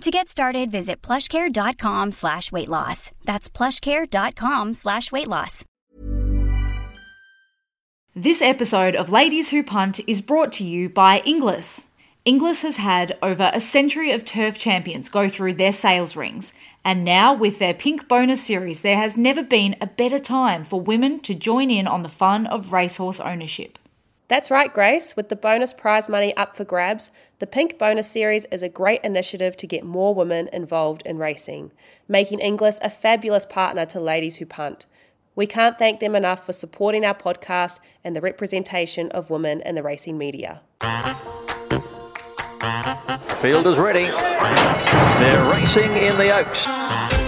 To get started, visit plushcare.com slash weight loss. That's plushcare.com slash weight loss. This episode of Ladies Who Punt is brought to you by Inglis. Inglis has had over a century of turf champions go through their sales rings, and now with their Pink Bonus series, there has never been a better time for women to join in on the fun of racehorse ownership. That's right, Grace. With the bonus prize money up for grabs, the Pink Bonus Series is a great initiative to get more women involved in racing, making Inglis a fabulous partner to Ladies Who Punt. We can't thank them enough for supporting our podcast and the representation of women in the racing media. Field is ready. They're racing in the Oaks.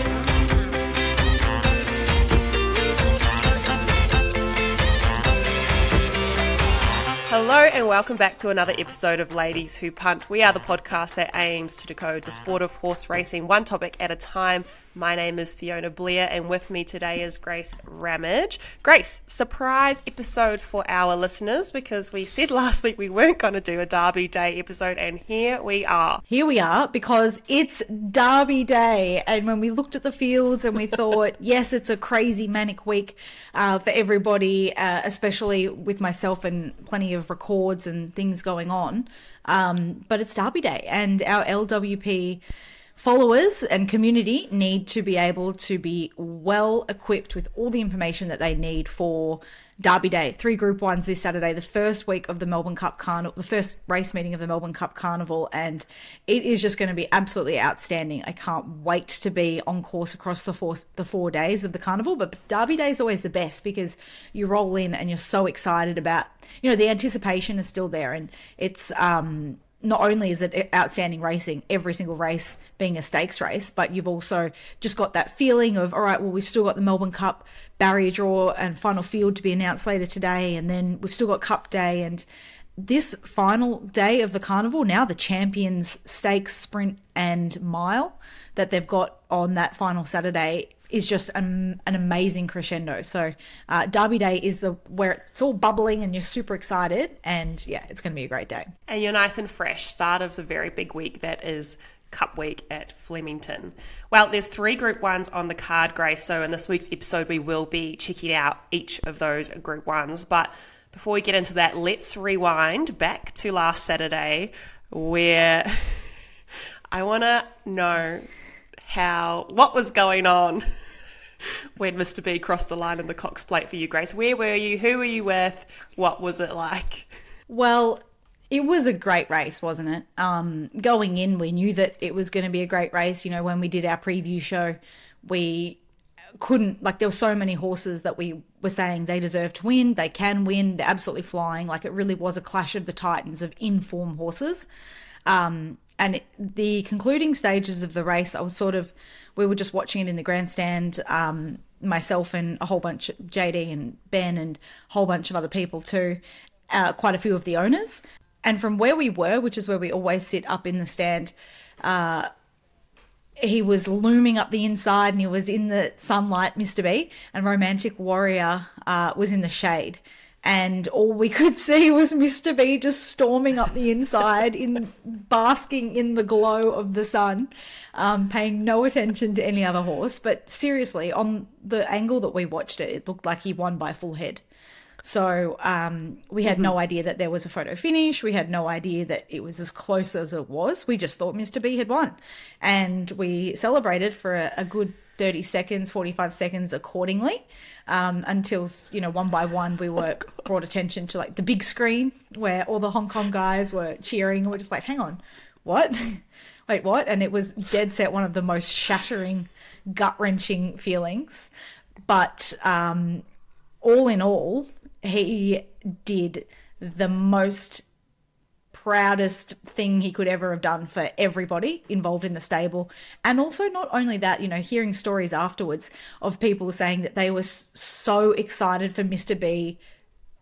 Hello and welcome back to another episode of Ladies Who Punt. We are the podcast that aims to decode the sport of horse racing one topic at a time. My name is Fiona Blair and with me today is Grace Ramage. Grace, surprise episode for our listeners because we said last week we weren't going to do a Derby Day episode and here we are. Here we are because it's Derby Day. And when we looked at the fields and we thought, yes, it's a crazy manic week uh, for everybody, uh, especially with myself and plenty of records and things going on. Um, but it's Derby Day and our LWP followers and community need to be able to be well equipped with all the information that they need for Derby Day. Three Group Ones this Saturday, the first week of the Melbourne Cup Carnival, the first race meeting of the Melbourne Cup Carnival, and it is just going to be absolutely outstanding. I can't wait to be on course across the four the four days of the carnival. But Derby Day is always the best because you roll in and you're so excited about, you know, the anticipation is still there, and it's um not only is it outstanding racing, every single race being a stakes race, but you've also just got that feeling of, all right, well, we've still got the Melbourne Cup barrier draw and final field to be announced later today, and then we've still got Cup Day. And this final day of the carnival, now the Champions Stakes Sprint and Mile that they've got on that final Saturday is just an, an amazing crescendo. So uh, Derby Day is the where it's all bubbling and you're super excited, and yeah, it's going to be a great day. And you're nice and fresh. Start of the very big week that is Cup Week at Flemington. Well, there's three Group Ones on the card, Grace. So in this week's episode, we will be checking out each of those Group Ones. But before we get into that, let's rewind back to last Saturday, where I want to know how what was going on when Mr. B crossed the line in the Cox Plate for you, Grace. Where were you? Who were you with? What was it like? Well, it was a great race, wasn't it? Um, going in, we knew that it was going to be a great race. You know, when we did our preview show, we couldn't like there were so many horses that we were saying they deserve to win, they can win, they're absolutely flying. Like it really was a clash of the titans of inform horses. Um, and the concluding stages of the race, I was sort of, we were just watching it in the grandstand, um, myself and a whole bunch of JD and Ben and a whole bunch of other people too, uh, quite a few of the owners. And from where we were, which is where we always sit up in the stand, uh, he was looming up the inside and he was in the sunlight, Mr. B, and Romantic Warrior uh, was in the shade and all we could see was Mr. B just storming up the inside in basking in the glow of the sun, um, paying no attention to any other horse. But seriously, on the angle that we watched it, it looked like he won by full head. So um, we had mm-hmm. no idea that there was a photo finish. We had no idea that it was as close as it was. We just thought Mr. B had won, and we celebrated for a, a good 30 seconds, 45 seconds accordingly um, until, you know, one by one we were brought attention to like the big screen where all the Hong Kong guys were cheering. and We're just like, hang on, what? Wait, what? And it was dead set one of the most shattering, gut wrenching feelings. But um, all in all, he did the most proudest thing he could ever have done for everybody involved in the stable. And also, not only that, you know, hearing stories afterwards of people saying that they were so excited for Mr. B.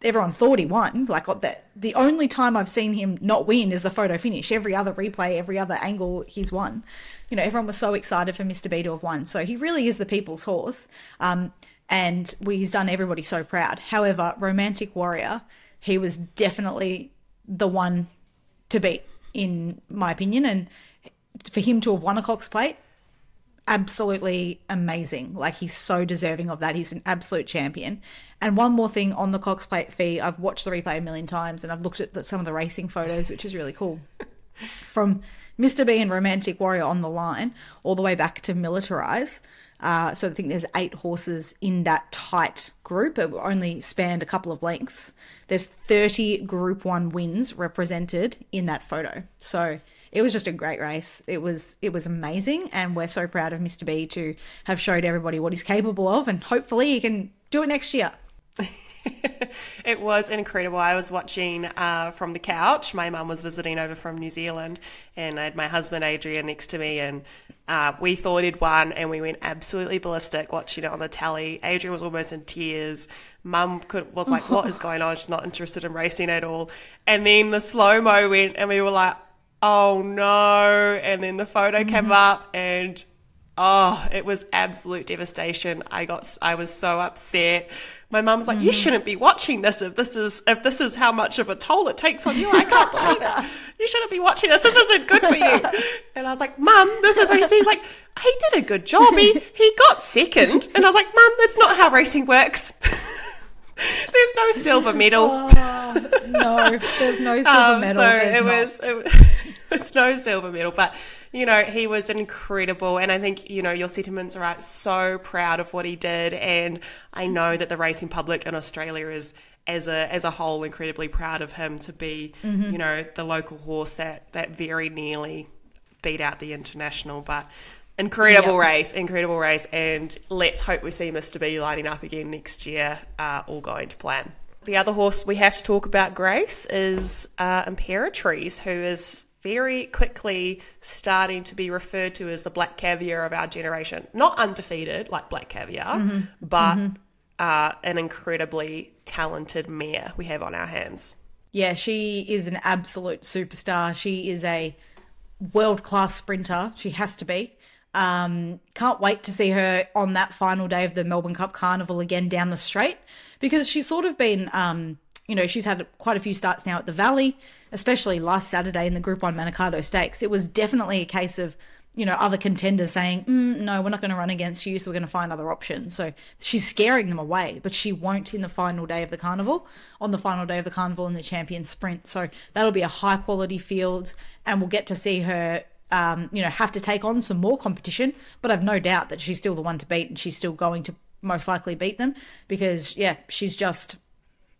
Everyone thought he won. Like that, the only time I've seen him not win is the photo finish. Every other replay, every other angle, he's won. You know, everyone was so excited for Mr. B to have won. So he really is the people's horse. Um, and he's done everybody so proud. However, Romantic Warrior, he was definitely the one to beat, in my opinion. And for him to have won a Cox Plate, absolutely amazing. Like he's so deserving of that. He's an absolute champion. And one more thing on the Cox Plate fee, I've watched the replay a million times and I've looked at some of the racing photos, which is really cool. From Mr. B and Romantic Warrior on the line, all the way back to Militarize. Uh, so I think there's eight horses in that tight group. It only spanned a couple of lengths. There's 30 Group One wins represented in that photo. So it was just a great race. It was it was amazing, and we're so proud of Mr. B to have showed everybody what he's capable of, and hopefully he can do it next year. it was incredible. I was watching uh, from the couch. My mum was visiting over from New Zealand, and I had my husband Adrian next to me, and uh, we thought he'd won, and we went absolutely ballistic watching it on the tally. Adrian was almost in tears. Mum could, was like, "What is going on?" She's not interested in racing at all. And then the slow mo went, and we were like, "Oh no!" And then the photo mm-hmm. came up, and oh, it was absolute devastation. I got, I was so upset my mum's like, mm. you shouldn't be watching this if this is if this is how much of a toll it takes on you. I can't believe it. You shouldn't be watching this. This isn't good for you. And I was like, Mum, this is what he He's like, he did a good job. He he got second. And I was like, Mum, that's not how racing works. there's no silver medal. Oh, no, there's no silver um, medal. So there's it not. was, it was, it's no silver medal, but you know, he was incredible. And I think, you know, your sentiments are right. So proud of what he did. And I know that the racing public in Australia is as a as a whole incredibly proud of him to be, mm-hmm. you know, the local horse that that very nearly beat out the international. But incredible yep. race, incredible race, and let's hope we see Mr. B lighting up again next year, uh, all going to plan. The other horse we have to talk about, Grace, is uh, Imperatriz, who is very quickly starting to be referred to as the black caviar of our generation. Not undefeated like black caviar, mm-hmm. but mm-hmm. Uh, an incredibly talented mare we have on our hands. Yeah, she is an absolute superstar. She is a world class sprinter. She has to be. Um, can't wait to see her on that final day of the Melbourne Cup Carnival again down the straight because she's sort of been um, you know, she's had quite a few starts now at the Valley, especially last Saturday in the Group 1 Manikato Stakes. It was definitely a case of, you know, other contenders saying, mm, no, we're not going to run against you, so we're going to find other options. So she's scaring them away, but she won't in the final day of the carnival, on the final day of the carnival in the champion sprint. So that'll be a high quality field, and we'll get to see her um, you know, have to take on some more competition, but I've no doubt that she's still the one to beat and she's still going to most likely beat them because, yeah, she's just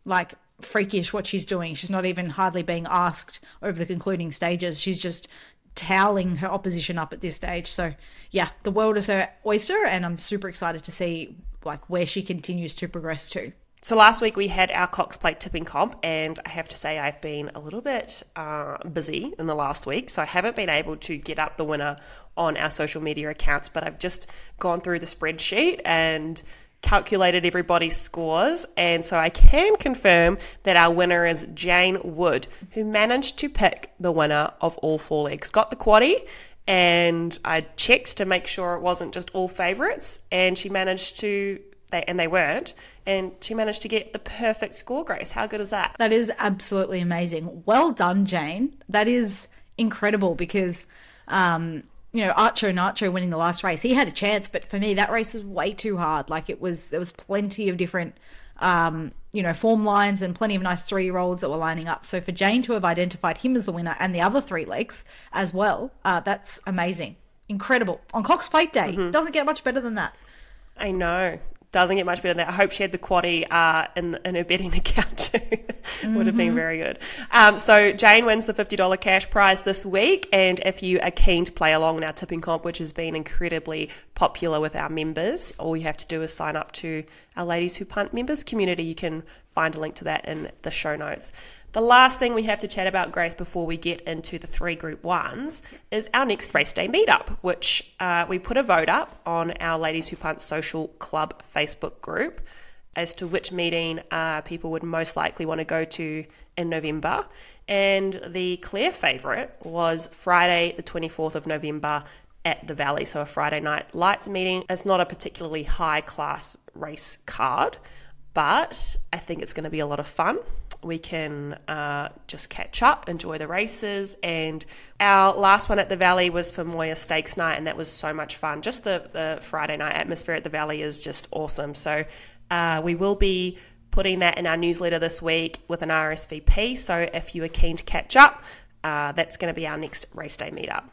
like freakish what she's doing. She's not even hardly being asked over the concluding stages. She's just toweling her opposition up at this stage. So yeah, the world is her oyster, and I'm super excited to see like where she continues to progress to. So last week we had our Cox Plate tipping comp, and I have to say I've been a little bit uh, busy in the last week, so I haven't been able to get up the winner on our social media accounts. But I've just gone through the spreadsheet and calculated everybody's scores, and so I can confirm that our winner is Jane Wood, who managed to pick the winner of all four legs. Got the quaddy, and I checked to make sure it wasn't just all favourites, and she managed to. They, and they weren't, and she managed to get the perfect score, Grace. How good is that? That is absolutely amazing. Well done, Jane. That is incredible because um, you know, Archer and Archer winning the last race, he had a chance, but for me, that race was way too hard. Like it was, there was plenty of different, um, you know, form lines and plenty of nice three year olds that were lining up. So for Jane to have identified him as the winner and the other three legs as well, uh, that's amazing. Incredible. On Cox Plate Day. Mm-hmm. Doesn't get much better than that. I know doesn't get much better than that. I hope she had the quaddy uh, in, in her betting account too. mm-hmm. Would have been mm-hmm. very good. Um, so Jane wins the $50 cash prize this week. And if you are keen to play along in our tipping comp, which has been incredibly popular with our members, all you have to do is sign up to our Ladies Who Punt members community. You can find a link to that in the show notes. The last thing we have to chat about, Grace, before we get into the three group ones, is our next race day meetup, which uh, we put a vote up on our Ladies Who Punt Social Club Facebook group as to which meeting uh, people would most likely want to go to in November. And the clear favourite was Friday, the 24th of November at the Valley. So, a Friday night lights meeting. It's not a particularly high class race card, but I think it's going to be a lot of fun we can uh, just catch up, enjoy the races. And our last one at the Valley was for Moir Stakes Night, and that was so much fun. Just the, the Friday night atmosphere at the Valley is just awesome. So uh, we will be putting that in our newsletter this week with an RSVP. So if you are keen to catch up, uh, that's going to be our next race day meetup.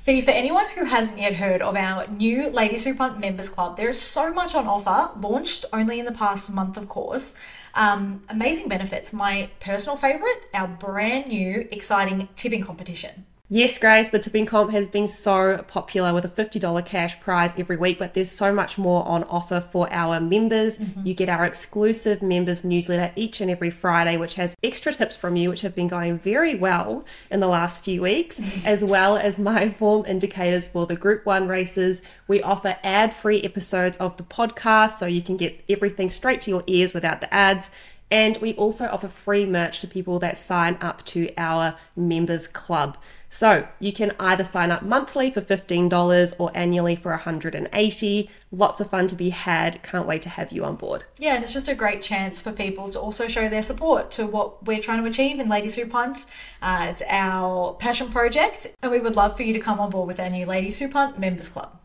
Fee, for anyone who hasn't yet heard of our new Ladies Who Punt Members Club, there is so much on offer, launched only in the past month, of course. Um, amazing benefits. My personal favourite, our brand new, exciting tipping competition. Yes, Grace, the tipping comp has been so popular with a $50 cash prize every week, but there's so much more on offer for our members. Mm-hmm. You get our exclusive members newsletter each and every Friday, which has extra tips from you, which have been going very well in the last few weeks, as well as my form indicators for the Group 1 races. We offer ad free episodes of the podcast, so you can get everything straight to your ears without the ads. And we also offer free merch to people that sign up to our members club. So you can either sign up monthly for $15 or annually for 180. Lots of fun to be had. Can't wait to have you on board. Yeah, and it's just a great chance for people to also show their support to what we're trying to achieve in Ladies Who Punt. Uh, it's our passion project, and we would love for you to come on board with our new Ladies Who Punt Members Club.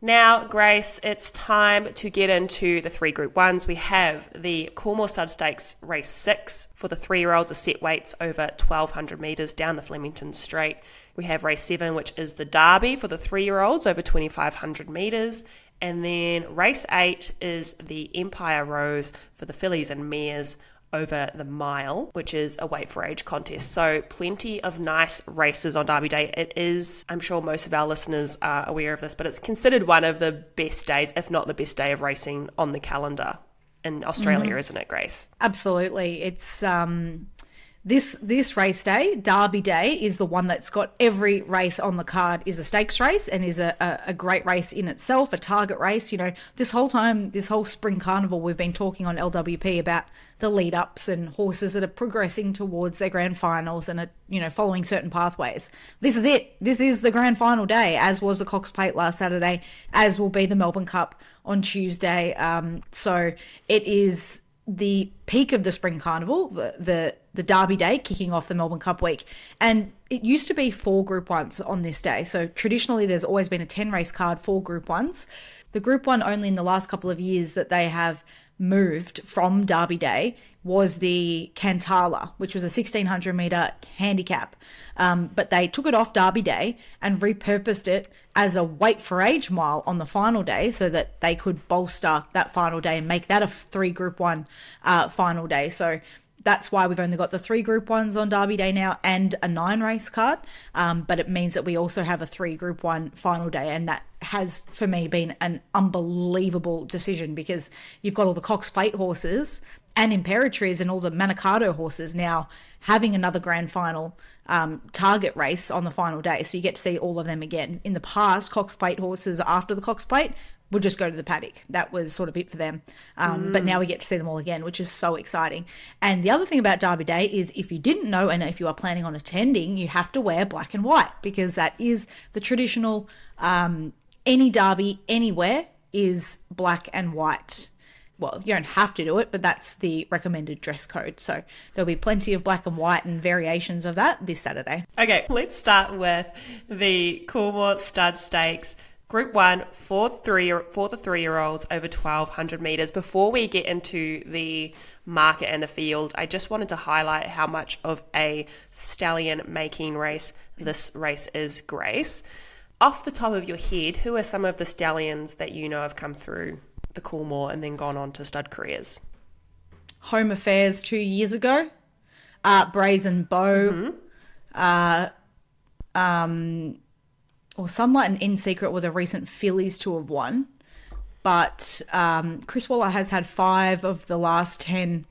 Now, Grace, it's time to get into the three group ones. We have the Coolmore Stud Stakes race six for the three year olds, a set weights over 1200 metres down the Flemington Straight. We have race seven, which is the Derby for the three year olds over 2500 metres. And then race eight is the Empire Rose for the fillies and mares over the mile, which is a weight for age contest. So, plenty of nice races on Derby Day. It is, I'm sure most of our listeners are aware of this, but it's considered one of the best days, if not the best day of racing on the calendar in Australia, mm-hmm. isn't it, Grace? Absolutely. It's, um, this this race day, Derby Day, is the one that's got every race on the card is a stakes race and is a, a, a, great race in itself, a target race. You know, this whole time, this whole spring carnival, we've been talking on LWP about the lead ups and horses that are progressing towards their grand finals and are, you know, following certain pathways. This is it. This is the grand final day, as was the Cox Plate last Saturday, as will be the Melbourne Cup on Tuesday. Um, so it is the peak of the spring carnival, the, the the Derby Day kicking off the Melbourne Cup week, and it used to be four Group Ones on this day. So traditionally, there's always been a ten race card for Group Ones. The Group One only in the last couple of years that they have moved from Derby Day was the Cantala, which was a 1600 meter handicap. Um, but they took it off Derby Day and repurposed it as a weight for age mile on the final day so that they could bolster that final day and make that a three group one uh, final day. So that's why we've only got the three group ones on Derby Day now and a nine race card. Um, but it means that we also have a three group one final day. And that has, for me, been an unbelievable decision because you've got all the Cox Plate horses and Imperatriz and all the Manikato horses now having another grand final um, target race on the final day. So you get to see all of them again. In the past, Cox Plate horses after the Cox Plate would just go to the paddock. That was sort of it for them. Um, mm. But now we get to see them all again, which is so exciting. And the other thing about Derby Day is if you didn't know and if you are planning on attending, you have to wear black and white because that is the traditional, um, any Derby anywhere is black and white. Well, you don't have to do it, but that's the recommended dress code. So there'll be plenty of black and white and variations of that this Saturday. Okay, let's start with the Coolmore Stud Stakes Group one for three for the three year olds over twelve hundred meters. Before we get into the market and the field, I just wanted to highlight how much of a stallion making race this race is. Grace, off the top of your head, who are some of the stallions that you know have come through the Coolmore and then gone on to stud careers? Home Affairs two years ago, uh, Brazen Beau, mm-hmm. uh, um or Sunlight and In Secret were the recent fillies to have won. but um, Chris Waller has had five of the last 10.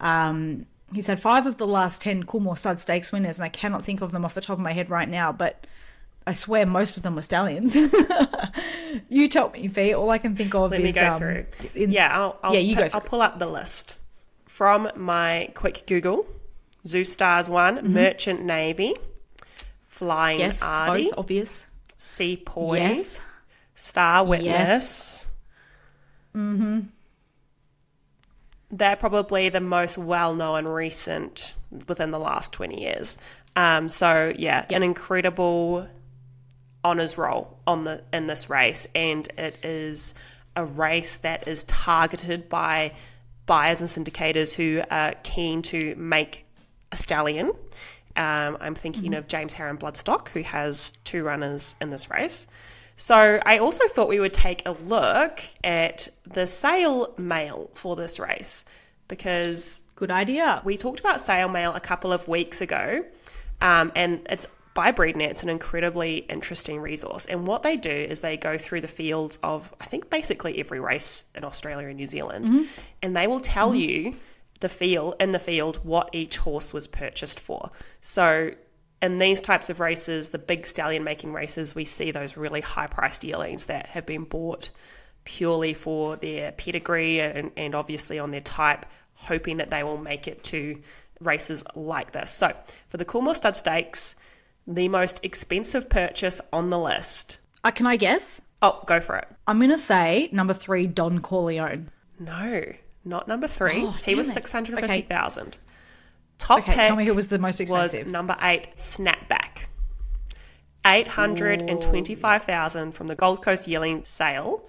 Um, he's had five of the last 10 Coolmore Stud Stakes winners, and I cannot think of them off the top of my head right now, but I swear most of them were stallions. you tell me, Fee. All I can think of Let is me go um, through. in- yeah, I'll, I'll, yeah, you pu- go. I'll pull up the list from my quick Google. Zoustar's one, Merchant Navy, Flying yes, Artie, both obvious. Sepoy, Yes, Star Witness. Yes. Mm-hmm. They're probably the most well-known recent within the last 20 years. Um, so yeah, an incredible honors roll on the in this race, and it is a race that is targeted by buyers and syndicators who are keen to make a stallion. Um, I'm thinking of James Harron Bloodstock, who has two runners in this race. So I also thought we would take a look at the sale mail for this race because good idea. we talked about sale mail a couple of weeks ago, um, and it's by BreedNet. It's an incredibly interesting resource. And what they do is they go through the fields of, I think, basically every race in Australia and New Zealand, and they will tell you the field in the field what each horse was purchased for. So. In these types of races, the big stallion making races, we see those really high priced yearlings that have been bought purely for their pedigree and, and obviously on their type, hoping that they will make it to races like this. So, for the Coolmore Stud Stakes, the most expensive purchase on the list. Uh, can I guess? Oh, go for it. I'm going to say number three, Don Corleone. No, not number three. Oh, he was damn it. six hundred fifty thousand. Top Okay, pick tell me who was the most expensive. was number eight, Snapback. Eight hundred and twenty-five thousand from the Gold Coast Yearling sale.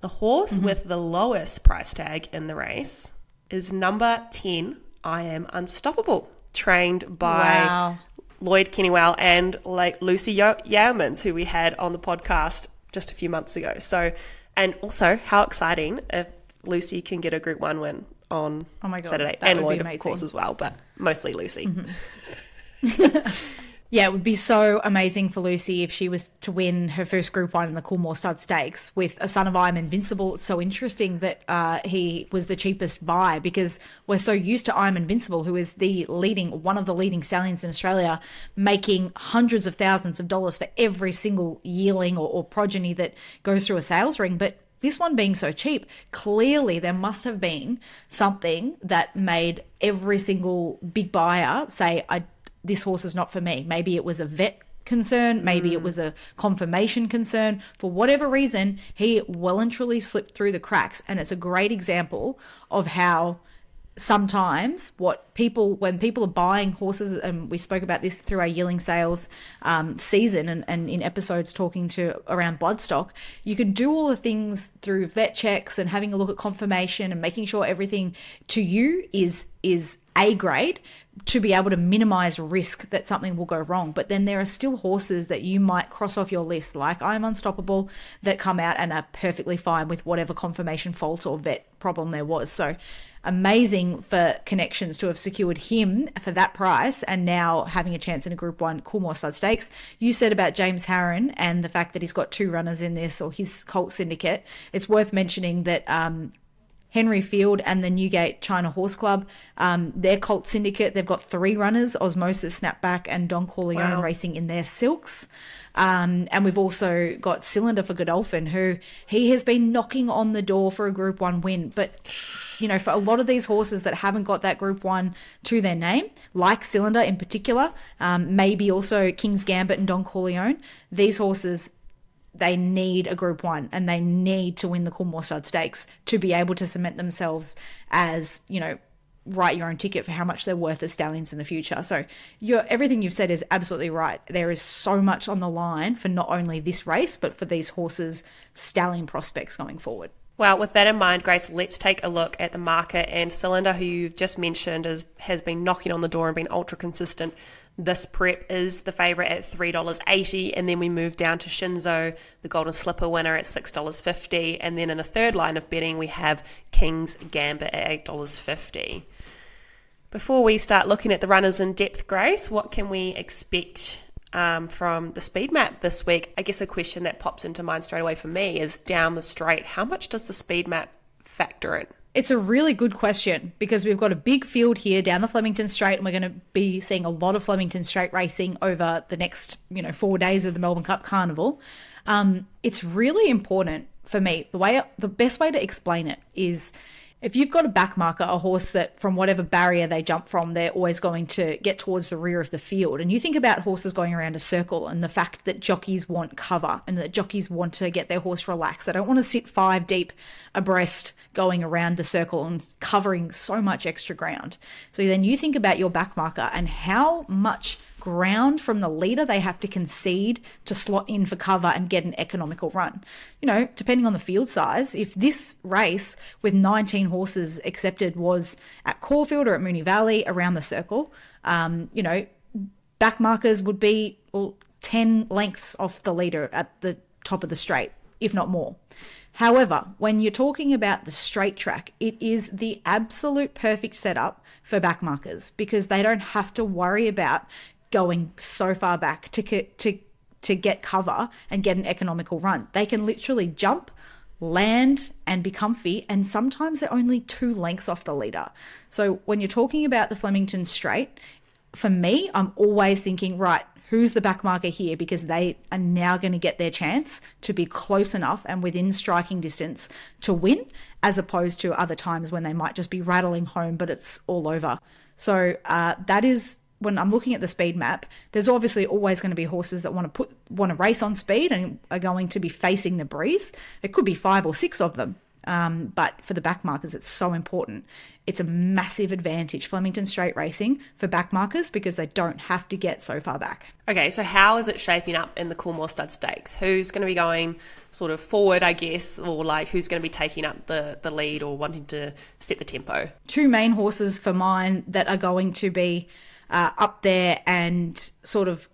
The horse Mm-hmm. with the lowest price tag in the race is number ten. I am unstoppable, trained by Wow. Lloyd Kennewell and like Lucy Yo- Yeomans, who we had on the podcast just a few months ago. So, and also how exciting if Lucy can get a Group One win on Oh my God, Saturday, and Lloyd of course as well, but mostly Lucy. Yeah, it would be so amazing for Lucy if she was to win her first Group One in the Coolmore Stud Stakes with a son of I am Invincible. It's so interesting that uh, he was the cheapest buy because we're so used to I am Invincible, who is the leading one of the leading stallions in Australia, making hundreds of thousands of dollars for every single yearling or, or progeny that goes through a sales ring. But this one being so cheap, clearly there must have been something that made every single big buyer say, I this horse is not for me. Maybe it was a vet concern, maybe it mm. was a confirmation concern. For whatever reason, he well and truly slipped through the cracks. And it's a great example of how sometimes what people when people are buying horses and we spoke about this through our yearling sales um, season and, and in episodes talking to around bloodstock you can do all the things through vet checks and having a look at confirmation and making sure everything to you is is a grade to be able to minimize risk that something will go wrong. But then there are still horses that you might cross off your list like i'm unstoppable that come out and are perfectly fine with whatever confirmation fault or vet problem there was. So amazing for connections to have secured him for that price and now having a chance in a Group One Coolmore Stud Stakes. You said about James Harron and the fact that he's got two runners in this or his Colt syndicate. It's worth mentioning that um, Henry Field and the Newgate China Horse Club, um, their Colt syndicate, they've got three runners: Osmosis, Snapback, and Don Corleone Wow. racing in their silks. Um, and we've also got Cylinder for Godolphin, who he has been knocking on the door for a Group One win, but you know, for a lot of these horses that haven't got that Group One to their name, like Cylinder in particular, um, maybe also King's Gambit and Don Corleone, these horses they need a Group One and they need to win the Coolmore Stud Stakes to be able to cement themselves as you know write your own ticket for how much they're worth as stallions in the future. So your everything you've said is absolutely right. There is so much on the line for not only this race but for these horses' stallion prospects going forward. Well, with that in mind, Grace, let's take a look at the market. And Cylinder, who you've just mentioned, is, has been knocking on the door and been ultra consistent. This prep is the favourite at $3.80. And then we move down to Shinzo, the Golden Slipper winner, at $6.50. And then in the third line of betting, we have King's Gambit at $8.50. Before we start looking at the runners in depth, Grace, what can we expect um, from the speed map this week. I guess a question that pops into mind straight away for me is down the straight, how much does the speed map factor in? It's a really good question because we've got a big field here down the Flemington Straight, and we're going to be seeing a lot of Flemington Straight racing over the next, you know, four days of the Melbourne Cup Carnival. Um, it's really important for me. The way, the best way to explain it is if you've got a back marker, a horse that from whatever barrier they jump from, they're always going to get towards the rear of the field. And you think about horses going around a circle and the fact that jockeys want cover and that jockeys want to get their horse relaxed. They don't want to sit five deep abreast going around the circle and covering so much extra ground. So then you think about your back marker and how much ground from the leader they have to concede to slot in for cover and get an economical run. You know, depending on the field size, if this race with 19 horses accepted was at Caulfield or at Moonee Valley around the circle, um, you know, back markers would be well, 10 lengths off the leader at the top of the straight, if not more. However, when you're talking about the straight track, it is the absolute perfect setup for back markers because they don't have to worry about going so far back to to to get cover and get an economical run. They can literally jump, land, and be comfy, and sometimes they're only two lengths off the leader. So when you're talking about the Flemington Straight, for me, I'm always thinking, right, who's the back marker here? Because they are now going to get their chance to be close enough and within striking distance to win, as opposed to other times when they might just be rattling home, but it's all over. So uh, that is when I'm looking at the speed map, there's obviously always going to be horses that want to put want to race on speed and are going to be facing the breeze. It could be five or six of them. Um, but for the back markers, it's so important. It's a massive advantage, Flemington Straight Racing, for back markers because they don't have to get so far back. Okay, so how is it shaping up in the Coolmore Stud Stakes? Who's going to be going sort of forward, I guess, or like who's going to be taking up the, the lead or wanting to set the tempo? Two main horses for mine that are going to be uh, up there and sort of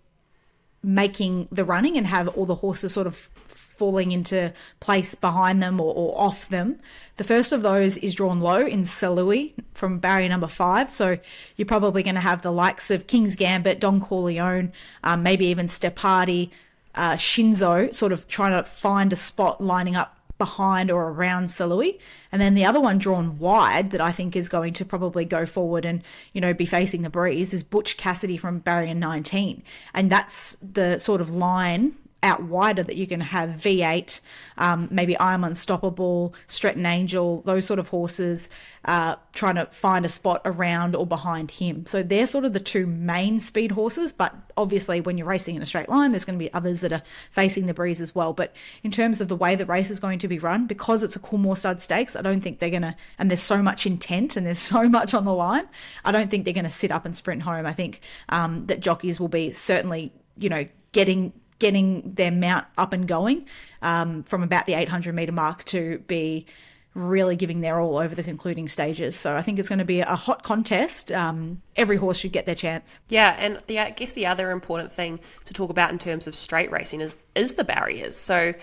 making the running and have all the horses sort of falling into place behind them or, or, off them. The first of those is drawn low in Salui from barrier number five. So you're probably going to have the likes of King's Gambit, Don Corleone, um, maybe even Stepardi, uh, Shinzo, sort of trying to find a spot lining up behind or around Salui. And then the other one drawn wide that I think is going to probably go forward and, you know, be facing the breeze is Butch Cassidy from barrier 19. And that's the sort of line out wider that you can have V8, um, maybe I'm Unstoppable, Stretton Angel, those sort of horses, uh, trying to find a spot around or behind him. So they're sort of the two main speed horses, but obviously when you're racing in a straight line, there's going to be others that are facing the breeze as well. But in terms of the way the race is going to be run, because it's a Coolmore Stud Stakes, I don't think they're going to, and there's so much intent and there's so much on the line, I don't think they're going to sit up and sprint home. I think um, that jockeys will be certainly, you know, getting getting their mount up and going um, from about the 800 meter mark to be really giving their all over the concluding stages. So I think it's going to be a hot contest. Um, every horse should get their chance. Yeah, and the, I guess the other important thing to talk about in terms of straight racing is is the barriers. So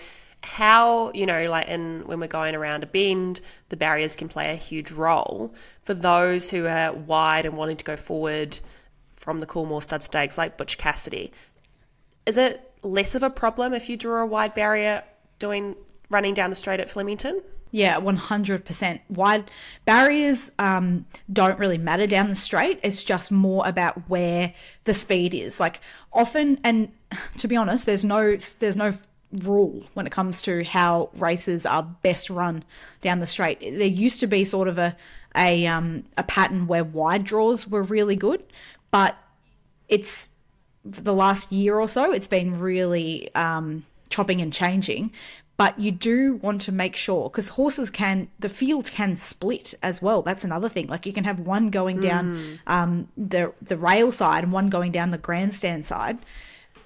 how you know like in when we're going around a bend the barriers can play a huge role for those who are wide and wanting to go forward from the Coolmore stud stakes like Butch Cassidy is it less of a problem if you draw a wide barrier doing running down the straight at Flemington? Yeah, 100%. Wide barriers um, don't really matter down the straight. It's just more about where the speed is. Like often, and to be honest, there's no there's no rule when it comes to how races are best run down the straight. There used to be sort of a a um, a pattern where wide draws were really good, but it's the last year or so, it's been really um, chopping and changing. But you do want to make sure because horses can, the field can split as well. That's another thing. Like you can have one going down mm. um, the the rail side and one going down the grandstand side.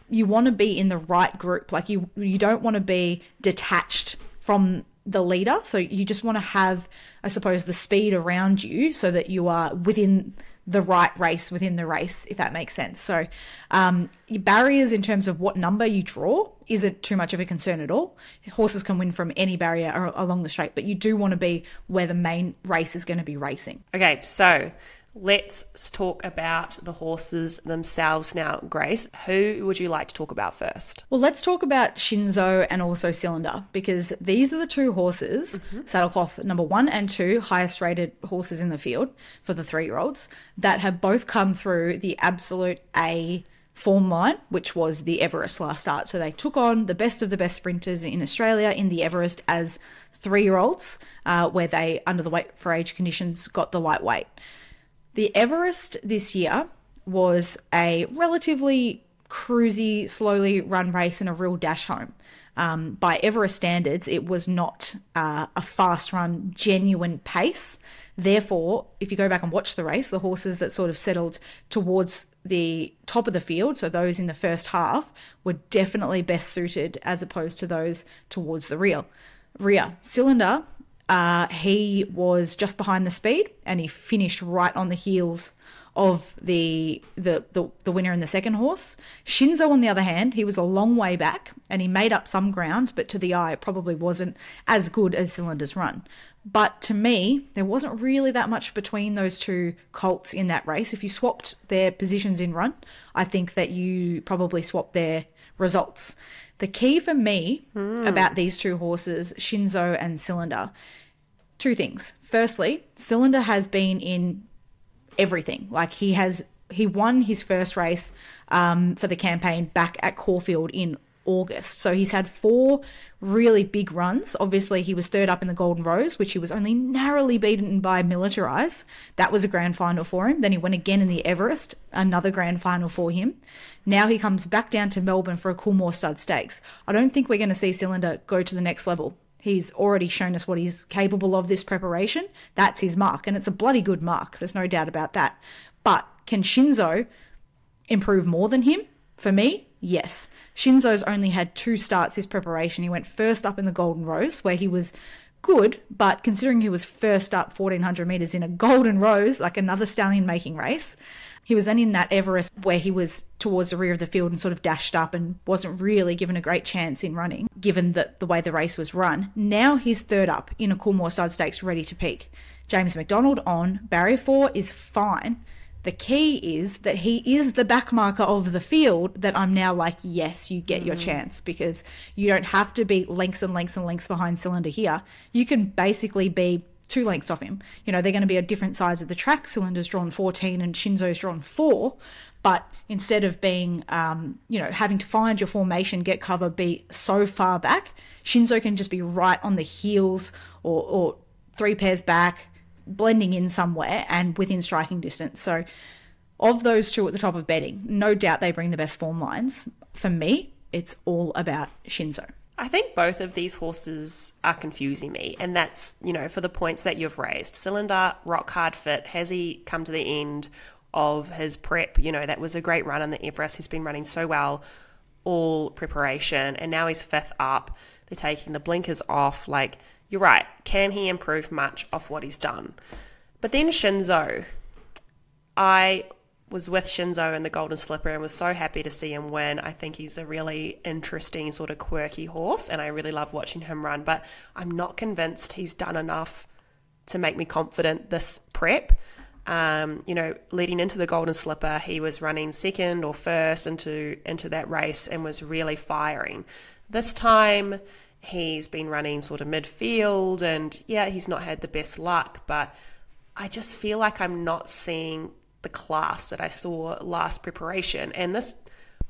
You want to be in the right group. Like you you don't want to be detached from the leader. So you just want to have, I suppose, the speed around you so that you are within the right race within the race, if that makes sense. So, um, barriers in terms of what number you draw isn't too much of a concern at all. Horses can win from any barrier along the straight, but you do want to be where the main race is going to be racing. Okay, so Let's talk about the horses themselves now, Grace. Who would you like to talk about first? Well, let's talk about Shinzo and also Cylinder because these are the two horses, saddlecloth number one and two, highest rated horses in the field for the three year olds, that have both come through the absolute A form line, which was the Everest last start. So they took on the best of the best sprinters in Australia in the Everest as three year olds, uh, where they, under the weight for age conditions, got the lightweight. The Everest this year was a relatively cruisy, slowly run race and a real dash home. Um, by Everest standards, it was not uh, a fast run, genuine pace. Therefore, if you go back and watch the race, the horses that sort of settled towards the top of the field, so those in the first half, were definitely best suited as opposed to those towards the rear. Rear cylinder uh, he was just behind the speed and he finished right on the heels of the, the the the winner in the second horse. Shinzo, on the other hand, he was a long way back and he made up some ground, but to the eye, it probably wasn't as good as Cylinder's run. But to me, there wasn't really that much between those two colts in that race. If you swapped their positions in run, I think that you probably swapped their results. The key for me about these two horses, Shinzo and Cylinder, two things. Firstly, Cylinder has been in everything. Like he has, he won his first race um, for the campaign back at Caulfield in August. So he's had four really big runs. Obviously, he was third up in the Golden Rose, which he was only narrowly beaten by Militarize. That was a grand final for him. Then he went again in the Everest, another grand final for him. Now he comes back down to Melbourne for a Coolmore Stud Stakes. I don't think we're going to see Cylinder go to the next level. He's already shown us what he's capable of this preparation. That's his mark, and it's a bloody good mark. There's no doubt about that. But can Shinzo improve more than him? For me, yes. Shinzo's only had two starts this preparation. He went first up in the Golden Rose, where he was good, but considering he was first up 1400 meters in a Golden Rose, like another stallion making race, he was then in that Everest where he was towards the rear of the field and sort of dashed up and wasn't really given a great chance in running, given that the way the race was run. Now he's third up in a Coolmore Stud Stakes ready to peak. James McDonald on Barrier 4 is fine. The key is that he is the backmarker of the field that I'm now like, yes, you get your chance because you don't have to be lengths and lengths and lengths behind Cylinder here. You can basically be two lengths off him. You know, they're going to be a different size of the track. Cylinder's drawn 14 and Shinzo's drawn 4. But instead of being, um, you know, having to find your formation, get cover, be so far back, Shinzo can just be right on the heels or, or three pairs back, blending in somewhere and within striking distance. So, of those two at the top of betting, no doubt they bring the best form lines. For me, it's all about Shinzo. I think both of these horses are confusing me, and that's, you know, for the points that you've raised. Cylinder, rock hard fit. Has he come to the end of his prep? You know, that was a great run on the Everest. He's been running so well all preparation, and now he's fifth up. They're taking the blinkers off. Like, you're right. Can he improve much off what he's done? But then Shinzo, I was with Shinzo in the Golden Slipper and was so happy to see him win. I think he's a really interesting, sort of quirky horse, and I really love watching him run. But I'm not convinced he's done enough to make me confident this prep. Um, you know, leading into the Golden Slipper, he was running second or first into into that race and was really firing. This time, he's been running sort of midfield, and yeah, he's not had the best luck, but I just feel like I'm not seeing the class that I saw last preparation. And this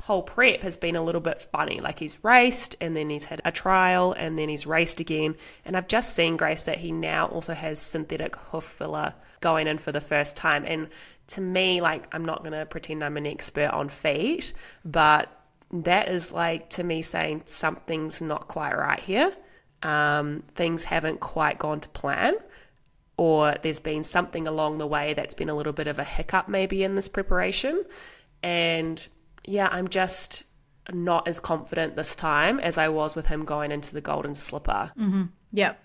whole prep has been a little bit funny. Like he's raced and then he's had a trial and then he's raced again. And I've just seen Grace that he now also has synthetic hoof filler going in for the first time. And to me, like, I'm not going to pretend I'm an expert on feet, but that is like to me saying something's not quite right here. Um, things haven't quite gone to plan or there's been something along the way that's been a little bit of a hiccup maybe in this preparation. And yeah, I'm just not as confident this time as I was with him going into the golden slipper. Yep. Yeah,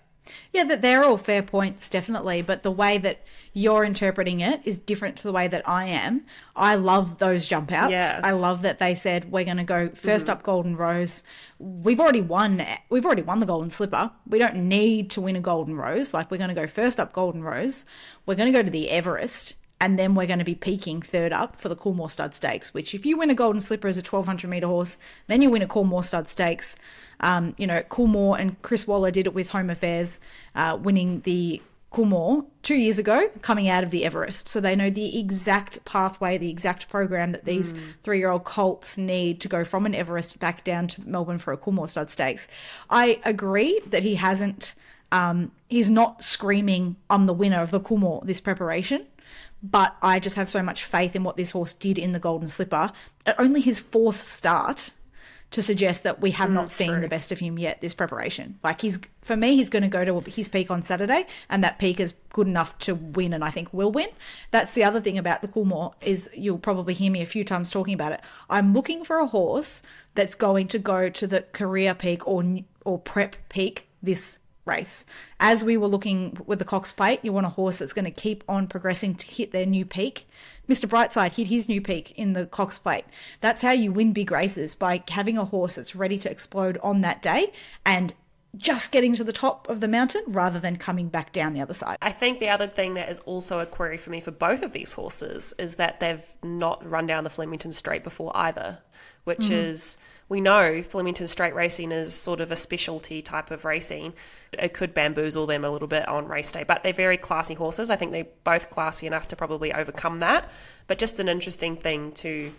that they're all fair points, definitely. But the way that you're interpreting it is different to the way that I am. I love those jump outs. Yeah. I love that they said we're going to go mm-hmm. 1st up Golden Rose. We've already won. We've already won the Golden Slipper. We don't need to win a Golden Rose. Like we're going to go first up Golden Rose. We're going to go to the Everest. And then we're going to be peaking third up for the Coolmore Stud Stakes, which if you win a Golden Slipper as a 1200 meter horse, then you win a Coolmore Stud Stakes. Um, you know, Coolmore and Chris Waller did it with Home Affairs, uh, winning the Coolmore two years ago, coming out of the Everest. So they know the exact pathway, the exact program that these mm. three year old colts need to go from an Everest back down to Melbourne for a Coolmore Stud Stakes. I agree that he hasn't, um, he's not screaming, I'm the winner of the Coolmore this preparation but I just have so much faith in what this horse did in the Golden Slipper. At only his fourth start to suggest that we have mm, not seen true. the best of him yet this preparation. Like he's for me, he's going to go to his peak on Saturday, and that peak is good enough to win, and I think will win. That's the other thing about the Coolmore is you'll probably hear me a few times talking about it. I'm looking for a horse that's going to go to the career peak or or prep peak this race. As we were looking with the Cox Plate, you want a horse that's going to keep on progressing to hit their new peak. Mr. Brightside hit his new peak in the Cox Plate. That's how you win big races by having a horse that's ready to explode on that day and just getting to the top of the mountain rather than coming back down the other side. I think the other thing that is also a query for me for both of these horses is that they've not run down the Flemington Straight before either, which mm-hmm. is we know Flemington straight racing is sort of a specialty type of racing. It could bamboozle them a little bit on race day, but they're very classy horses. I think they're both classy enough to probably overcome that. But just an interesting thing to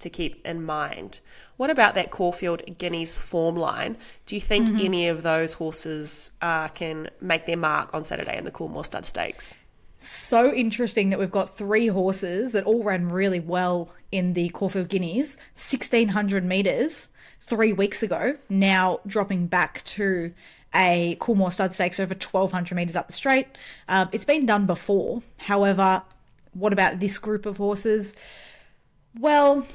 to keep in mind. What about that Caulfield Guineas form line? Do you think mm-hmm. any of those horses uh, can make their mark on Saturday in the Coolmore Stud Stakes? so interesting that we've got three horses that all ran really well in the Caulfield Guineas, 1600 meters three weeks ago, now dropping back to a Coolmore Stud Stakes over 1200 meters up the straight. Uh, it's been done before. However, what about this group of horses? Well,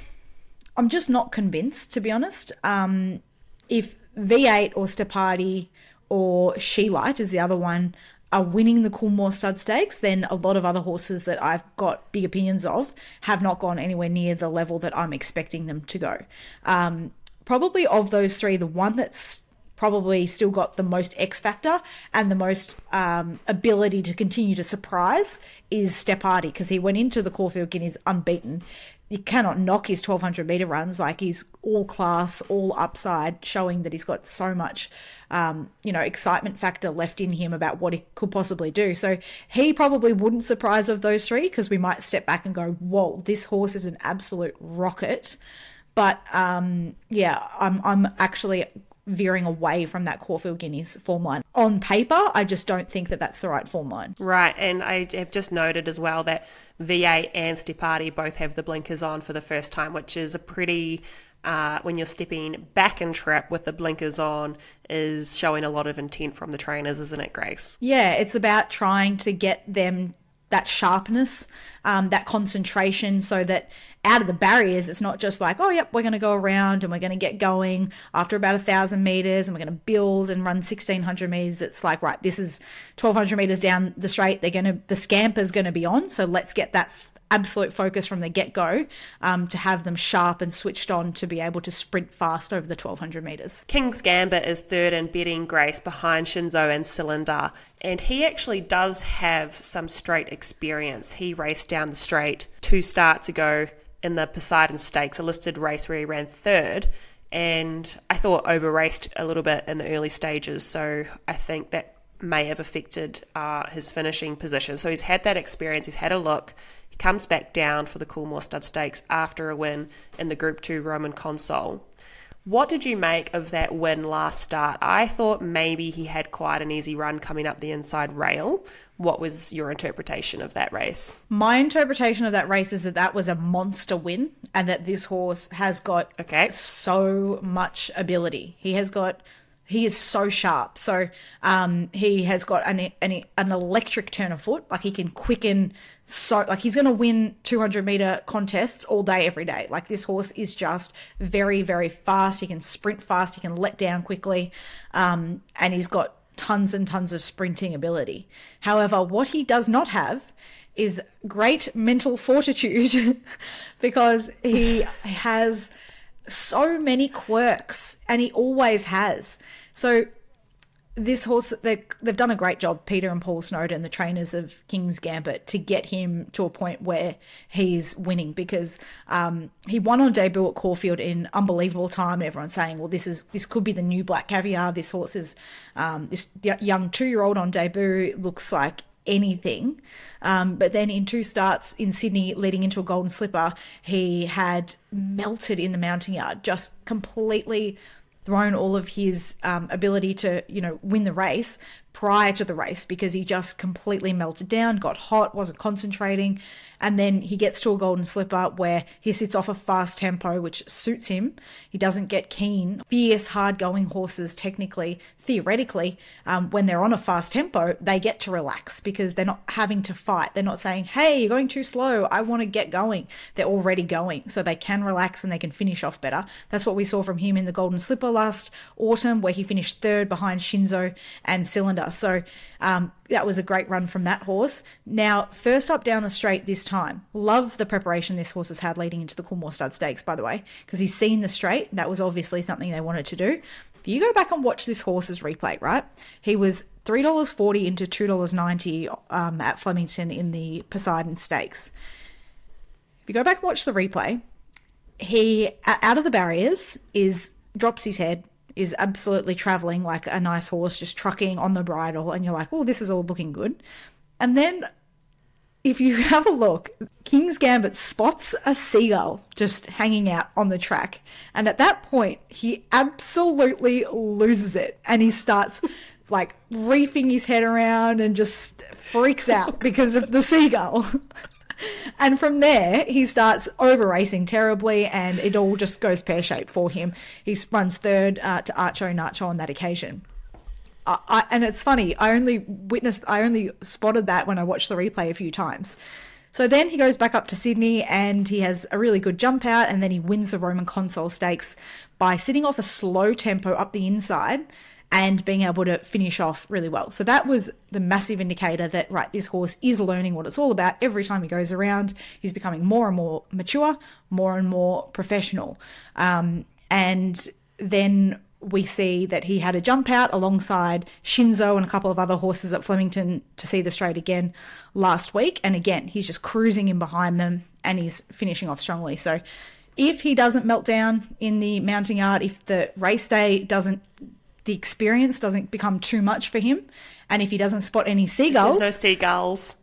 I'm just not convinced, to be honest. Um, if V8 or Steparty or She Light is the other one are winning the Coolmore Stud Stakes, then a lot of other horses that I've got big opinions of have not gone anywhere near the level that I'm expecting them to go. Um, probably of those three, the one that's probably still got the most X factor and the most um, ability to continue to surprise is Steparty because he went into the Caulfield Guineas unbeaten you cannot knock his 1200 meter runs. Like he's all class, all upside, showing that he's got so much, um, you know, excitement factor left in him about what he could possibly do. So he probably wouldn't surprise of those three because we might step back and go, whoa, this horse is an absolute rocket. But um, yeah, I'm I'm actually veering away from that Caulfield Guineas form line. On paper, I just don't think that that's the right form line. Right, and I have just noted as well that V8 and Steparty both have the blinkers on for the first time, which is a pretty uh, when you're stepping back in trap with the blinkers on is showing a lot of intent from the trainers, isn't it, Grace? Yeah, it's about trying to get them that sharpness, um, that concentration, so that out of the barriers, it's not just like, oh, yep, we're going to go around and we're going to get going after about a thousand meters and we're going to build and run 1600 meters. It's like, right, this is 1200 meters down the straight. They're going to, the scamper's going to be on. So let's get that absolute focus from the get go um, to have them sharp and switched on to be able to sprint fast over the 1200 metres. King's Gambit is third in betting grace behind Shinzo and Cylinder, and he actually does have some straight experience. He raced down the straight two starts ago in the Poseidon Stakes, a listed race where he ran third. And I thought over raced a little bit in the early stages, so I think that may have affected uh, his finishing position. So he's had that experience, he's had a look, He comes back down for the Coolmore Stud Stakes after a win in the Group 2 Roman Consul. What did you make of that win last start? I thought maybe he had quite an easy run coming up the inside rail. What was your interpretation of that race? My interpretation of that race is that that was a monster win and that this horse has got okay. so much ability. He has got he is so sharp. So um, he has got an, an, an electric turn of foot. Like he can quicken so like he's going to win 200 meter contests all day every day like this horse is just very very fast he can sprint fast he can let down quickly um, and he's got tons and tons of sprinting ability. However what he does not have is great mental fortitude because he has so many quirks and he always has. So this horse they, they've done a great job peter and paul snowden the trainers of king's gambit to get him to a point where he's winning because um, he won on debut at caulfield in unbelievable time. Everyone's saying well this is this could be the new black caviar. This horse is um, this young two-year-old on debut looks like anything. Um, but then in two starts in sydney leading into a golden slipper he had melted in the mounting yard just completely thrown all of his um, ability to, you know, win the race prior to the race because he just completely melted down, got hot, wasn't concentrating. And then he gets to a golden slipper where he sits off a fast tempo, which suits him. He doesn't get keen. Fierce, hard going horses, technically, theoretically, um, when they're on a fast tempo, they get to relax because they're not having to fight. They're not saying, hey, you're going too slow. I want to get going. They're already going. So they can relax and they can finish off better. That's what we saw from him in the golden slipper last autumn, where he finished third behind Shinzo and Cylinder. So um, that was a great run from that horse. Now, first up down the straight this time. Love the preparation this horse has had leading into the Coolmore Stud Stakes, by the way, because he's seen the straight. That was obviously something they wanted to do. If you go back and watch this horse's replay, right? He was $3.40 into $2.90 um, at Flemington in the Poseidon Stakes. If you go back and watch the replay, he, out of the barriers, is drops his head, is absolutely traveling like a nice horse, just trucking on the bridle, and you're like, oh, this is all looking good. And then if you have a look, King's Gambit spots a seagull just hanging out on the track. And at that point, he absolutely loses it and he starts like reefing his head around and just freaks out because of the seagull. and from there, he starts over racing terribly, and it all just goes pear shaped for him. He runs third uh, to Archo Nacho on that occasion. I, and it's funny. I only witnessed, I only spotted that when I watched the replay a few times. So then he goes back up to Sydney and he has a really good jump out, and then he wins the Roman Consul Stakes by sitting off a slow tempo up the inside and being able to finish off really well. So that was the massive indicator that, right, this horse is learning what it's all about. Every time he goes around, he's becoming more and more mature, more and more professional. Um, and then we see that he had a jump out alongside Shinzo and a couple of other horses at Flemington to see the straight again last week. And again, he's just cruising in behind them and he's finishing off strongly. So if he doesn't melt down in the mounting yard, if the race day doesn't the experience doesn't become too much for him. And if he doesn't spot any seagulls, there's no seagulls.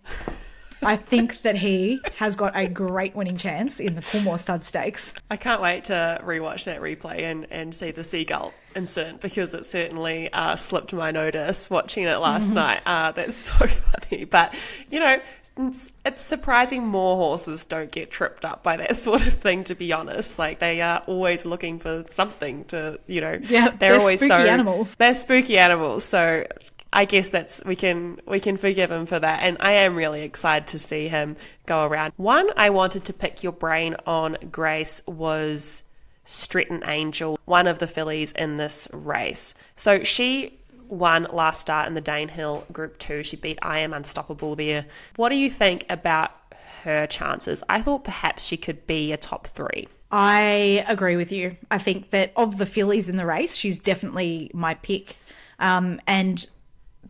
I think that he has got a great winning chance in the Coolmore Stud Stakes. I can't wait to rewatch that replay and, and see the seagull incident because it certainly uh, slipped my notice watching it last mm-hmm. night. Uh, that's so funny. But, you know, it's, surprising more horses don't get tripped up by that sort of thing, to be honest. Like, they are always looking for something to, you know, yeah, they're, they're always spooky so. animals. They're spooky animals. So I guess that's we can we can forgive him for that, and I am really excited to see him go around. One I wanted to pick your brain on, Grace, was Stretton Angel, one of the fillies in this race. So she won last start in the Danehill Group Two. She beat I Am Unstoppable there. What do you think about her chances? I thought perhaps she could be a top three. I agree with you. I think that of the fillies in the race, she's definitely my pick. Um, and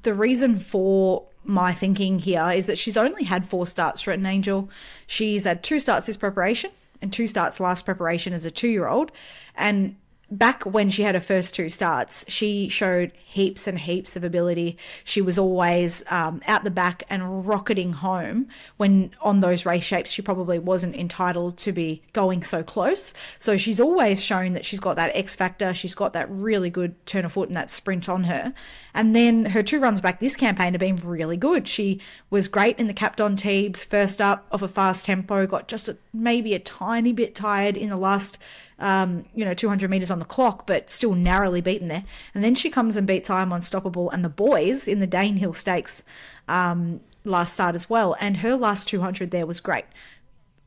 the reason for my thinking here is that she's only had four starts, Stretton Angel. She's had two starts this preparation and two starts last preparation as a two year old. And back when she had her first two starts, she showed heaps and heaps of ability. She was always um, out the back and rocketing home when on those race shapes she probably wasn't entitled to be going so close. So she's always shown that she's got that X factor. She's got that really good turn of foot and that sprint on her. And then her two runs back this campaign have been really good. She was great in the Capton Teebs first up of a fast tempo, got just a, maybe a tiny bit tired in the last um, you know, 200 meters on the clock, but still narrowly beaten there. And then she comes and beats I Am Unstoppable and the boys in the Danehill Stakes um, last start as well. And her last 200 there was great.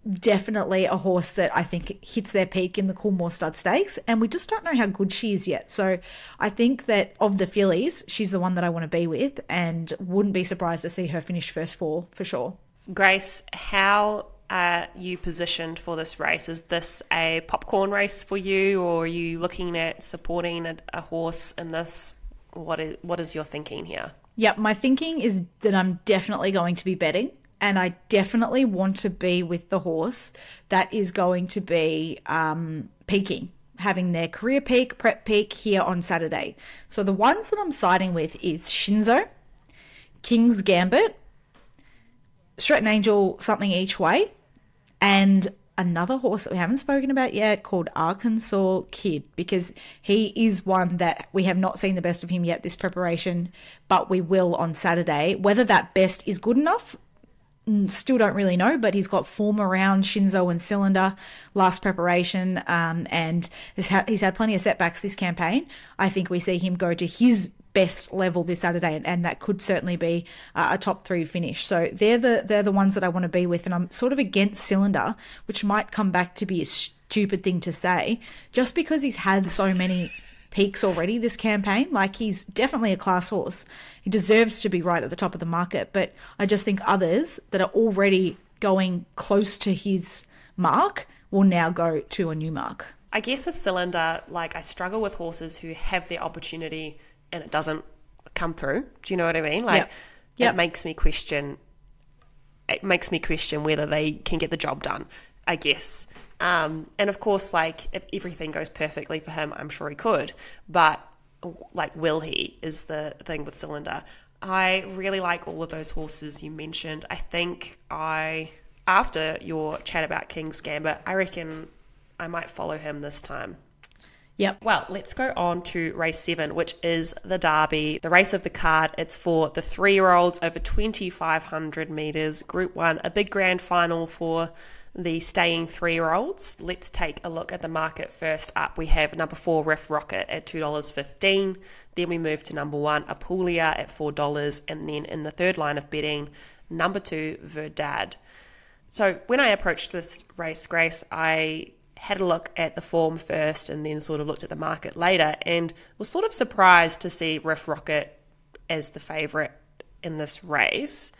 Definitely a horse that I think hits their peak in the Coolmore Stud Stakes, and we just don't know how good she is yet. So I think that of the fillies, she's the one that I want to be with, and wouldn't be surprised to see her finish first four for sure. Grace, how are you positioned for this race? Is this a popcorn race for you, or are you looking at supporting a, a horse in this what is what is your thinking here? Yep, my thinking is that I'm definitely going to be betting, and I definitely want to be with the horse that is going to be um, peaking, having their career peak, prep peak here on Saturday. So the ones that I'm siding with is Shinzo, King's Gambit, Stretton Angel, something each way, and another horse that we haven't spoken about yet called Arkansas Kid because he is one that we have not seen the best of him yet this preparation, but we will on Saturday. Whether that best is good enough, mm, still don't really know, but he's got form around Shinzo and Cylinder last preparation, um, and he's, ha- he's had plenty of setbacks this campaign. I think we see him go to his best level this Saturday, and, and that could certainly be uh, a top three finish. So they're the they're the ones that I want to be with, and I'm sort of against Cylinder, which might come back to be a stupid thing to say, just because he's had so many peaks already this campaign. Like he's definitely a class horse. He deserves to be right at the top of the market, but I just think others that are already going close to his mark will now go to a new mark. I guess with cylinder, like I struggle with horses who have the opportunity and it doesn't come through. Do you know what I mean? Like Yep. Yep. it makes me question it makes me question whether they can get the job done, I guess. Um, and of course, like if everything goes perfectly for him, I'm sure he could. But like, will he? Is the thing with Cylinder. I really like all of those horses you mentioned. I think I, after your chat about King's Gambit, I reckon I might follow him this time. Yep. Well, let's go on to race seven, which is the Derby, the race of the card. It's for the three year olds over 2,500 metres, Group One, a big grand final for the staying three year olds. Let's take a look at the market first up. We have number four, Riff Rocket, at $2.15. Then we move to number one, Apulia, at $4. And then in the third line of betting, number two, Verdad. So when I approached this race, Grace, I had a look at the form first and then sort of looked at the market later and was sort of surprised to see Riff Rocket as the favourite in this race.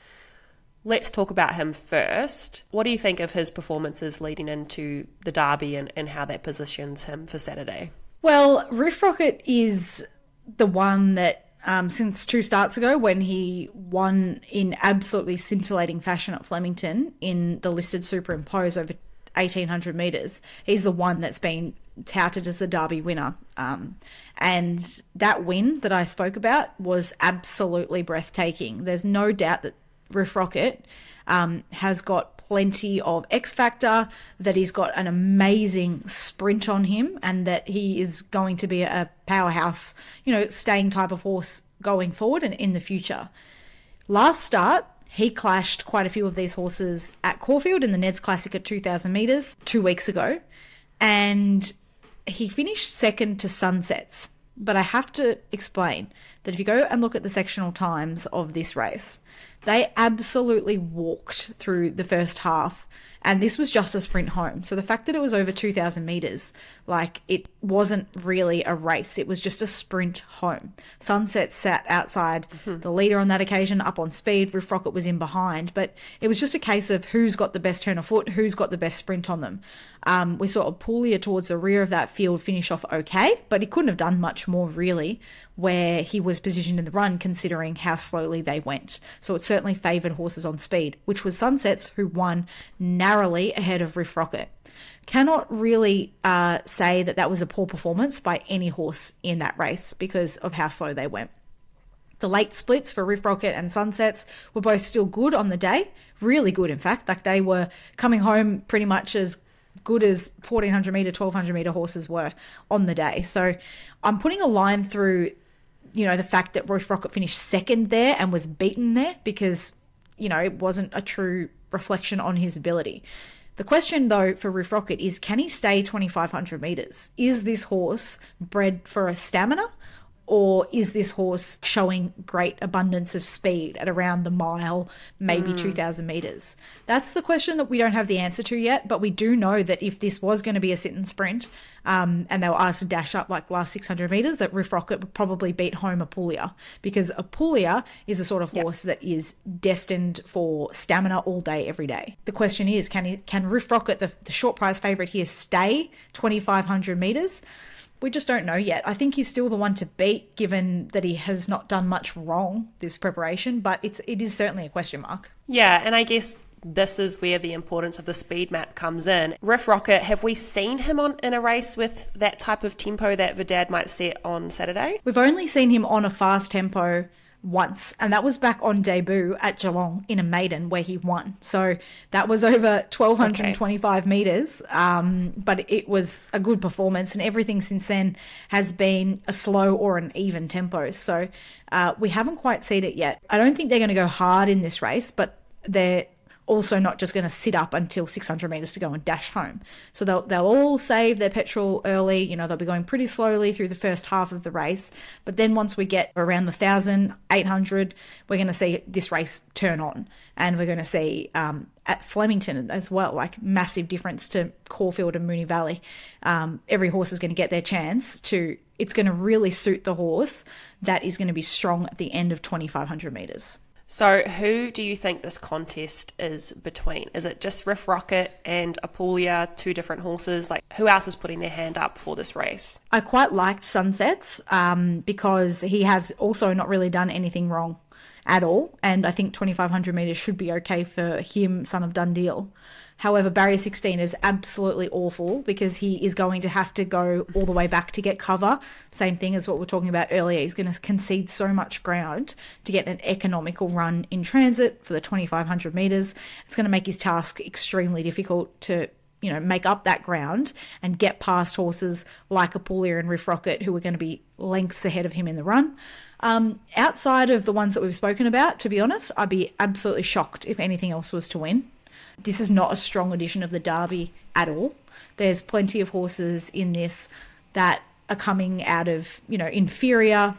Let's talk about him first. What do you think of his performances leading into the Derby and, and how that positions him for Saturday? Well, Riff Rocket is the one that um, since two starts ago, when he won in absolutely scintillating fashion at Flemington in the listed superimpose over 1800 meters, he's the one that's been touted as the Derby winner. Um, and that win that I spoke about was absolutely breathtaking. There's no doubt that Riff Rocket um, has got plenty of X Factor, that he's got an amazing sprint on him, and that he is going to be a powerhouse, you know, staying type of horse going forward and in the future. Last start, he clashed quite a few of these horses at Caulfield in the Neds Classic at 2,000 metres two weeks ago, and he finished second to Sunsets. But I have to explain that if you go and look at the sectional times of this race, they absolutely walked through the first half. And this was just a sprint home. So the fact that it was over 2,000 meters, like it wasn't really a race, it was just a sprint home. Sunset sat outside the leader on that occasion, up on speed. Riff Rocket was in behind, but it was just a case of who's got the best turn of foot, who's got the best sprint on them. Um, we saw Apulia towards the rear of that field finish off okay, but he couldn't have done much more really where he was positioned in the run considering how slowly they went. So it certainly favoured horses on speed, which was Sunsets who won narrowly ahead of Riff Rocket. Cannot really uh, say that that was a poor performance by any horse in that race because of how slow they went. The late splits for Riff Rocket and Sunsets were both still good on the day, really good, in fact. Like they were coming home pretty much as good as 1400 meter, 1200 meter horses were on the day. So I'm putting a line through, you know, the fact that Riff Rocket finished second there and was beaten there because, you know, it wasn't a true reflection on his ability. The question, though, for Riff Rocket is can he stay 2500 meters? Is this horse bred for a stamina? Or is this horse showing great abundance of speed at around the mile, maybe 2,000 meters? That's the question that we don't have the answer to yet, but we do know that if this was going to be a sit and sprint, um, and they were asked to dash up like last 600 meters, that Riff Rocket would probably beat home Apulia because Apulia is a sort of horse that is destined for stamina all day, every day. The question is, can he, can Riff Rocket, the, the short prize favorite here, stay 2,500 meters? We just don't know yet. I think he's still the one to beat, given that he has not done much wrong this preparation. But it's it is certainly a question mark. Yeah, and I guess this is where the importance of the speed map comes in. Riff Rocket, have we seen him on in a race with that type of tempo that Verdad might set on Saturday? We've only seen him on a fast tempo once, and that was back on debut at Geelong in a maiden where he won. So that was over 1,225 okay. metres, um, but it was a good performance, and everything since then has been a slow or an even tempo. So uh, we haven't quite seen it yet. I don't think they're going to go hard in this race, but they're also not just going to sit up until 600 meters to go and dash home. So they'll, they'll all save their petrol early. You know, they'll be going pretty slowly through the first half of the race. But then once we get around the 1,000, 800, we're going to see this race turn on. And we're going to see um, at Flemington as well, like massive difference to Caulfield and Moonee Valley. Um, every horse is going to get their chance to, it's going to really suit the horse that is going to be strong at the end of 2,500 meters. So, who do you think this contest is between? Is it just Riff Rocket and Apulia, two different horses? Like, who else is putting their hand up for this race? I quite liked Sunsets um, because he has also not really done anything wrong at all. And I think 2,500 metres should be okay for him, son of Dundeel. However, barrier 16 is absolutely awful because he is going to have to go all the way back to get cover. Same thing as what we are talking about earlier. He's going to concede so much ground to get an economical run in transit for the 2500 meters. It's going to make his task extremely difficult to you know, make up that ground and get past horses like Apulia and Riff Rocket, who are going to be lengths ahead of him in the run. Um, outside of the ones that we've spoken about, to be honest, I'd be absolutely shocked if anything else was to win this is not a strong edition of the Derby at all. There's plenty of horses in this that are coming out of, you know, inferior,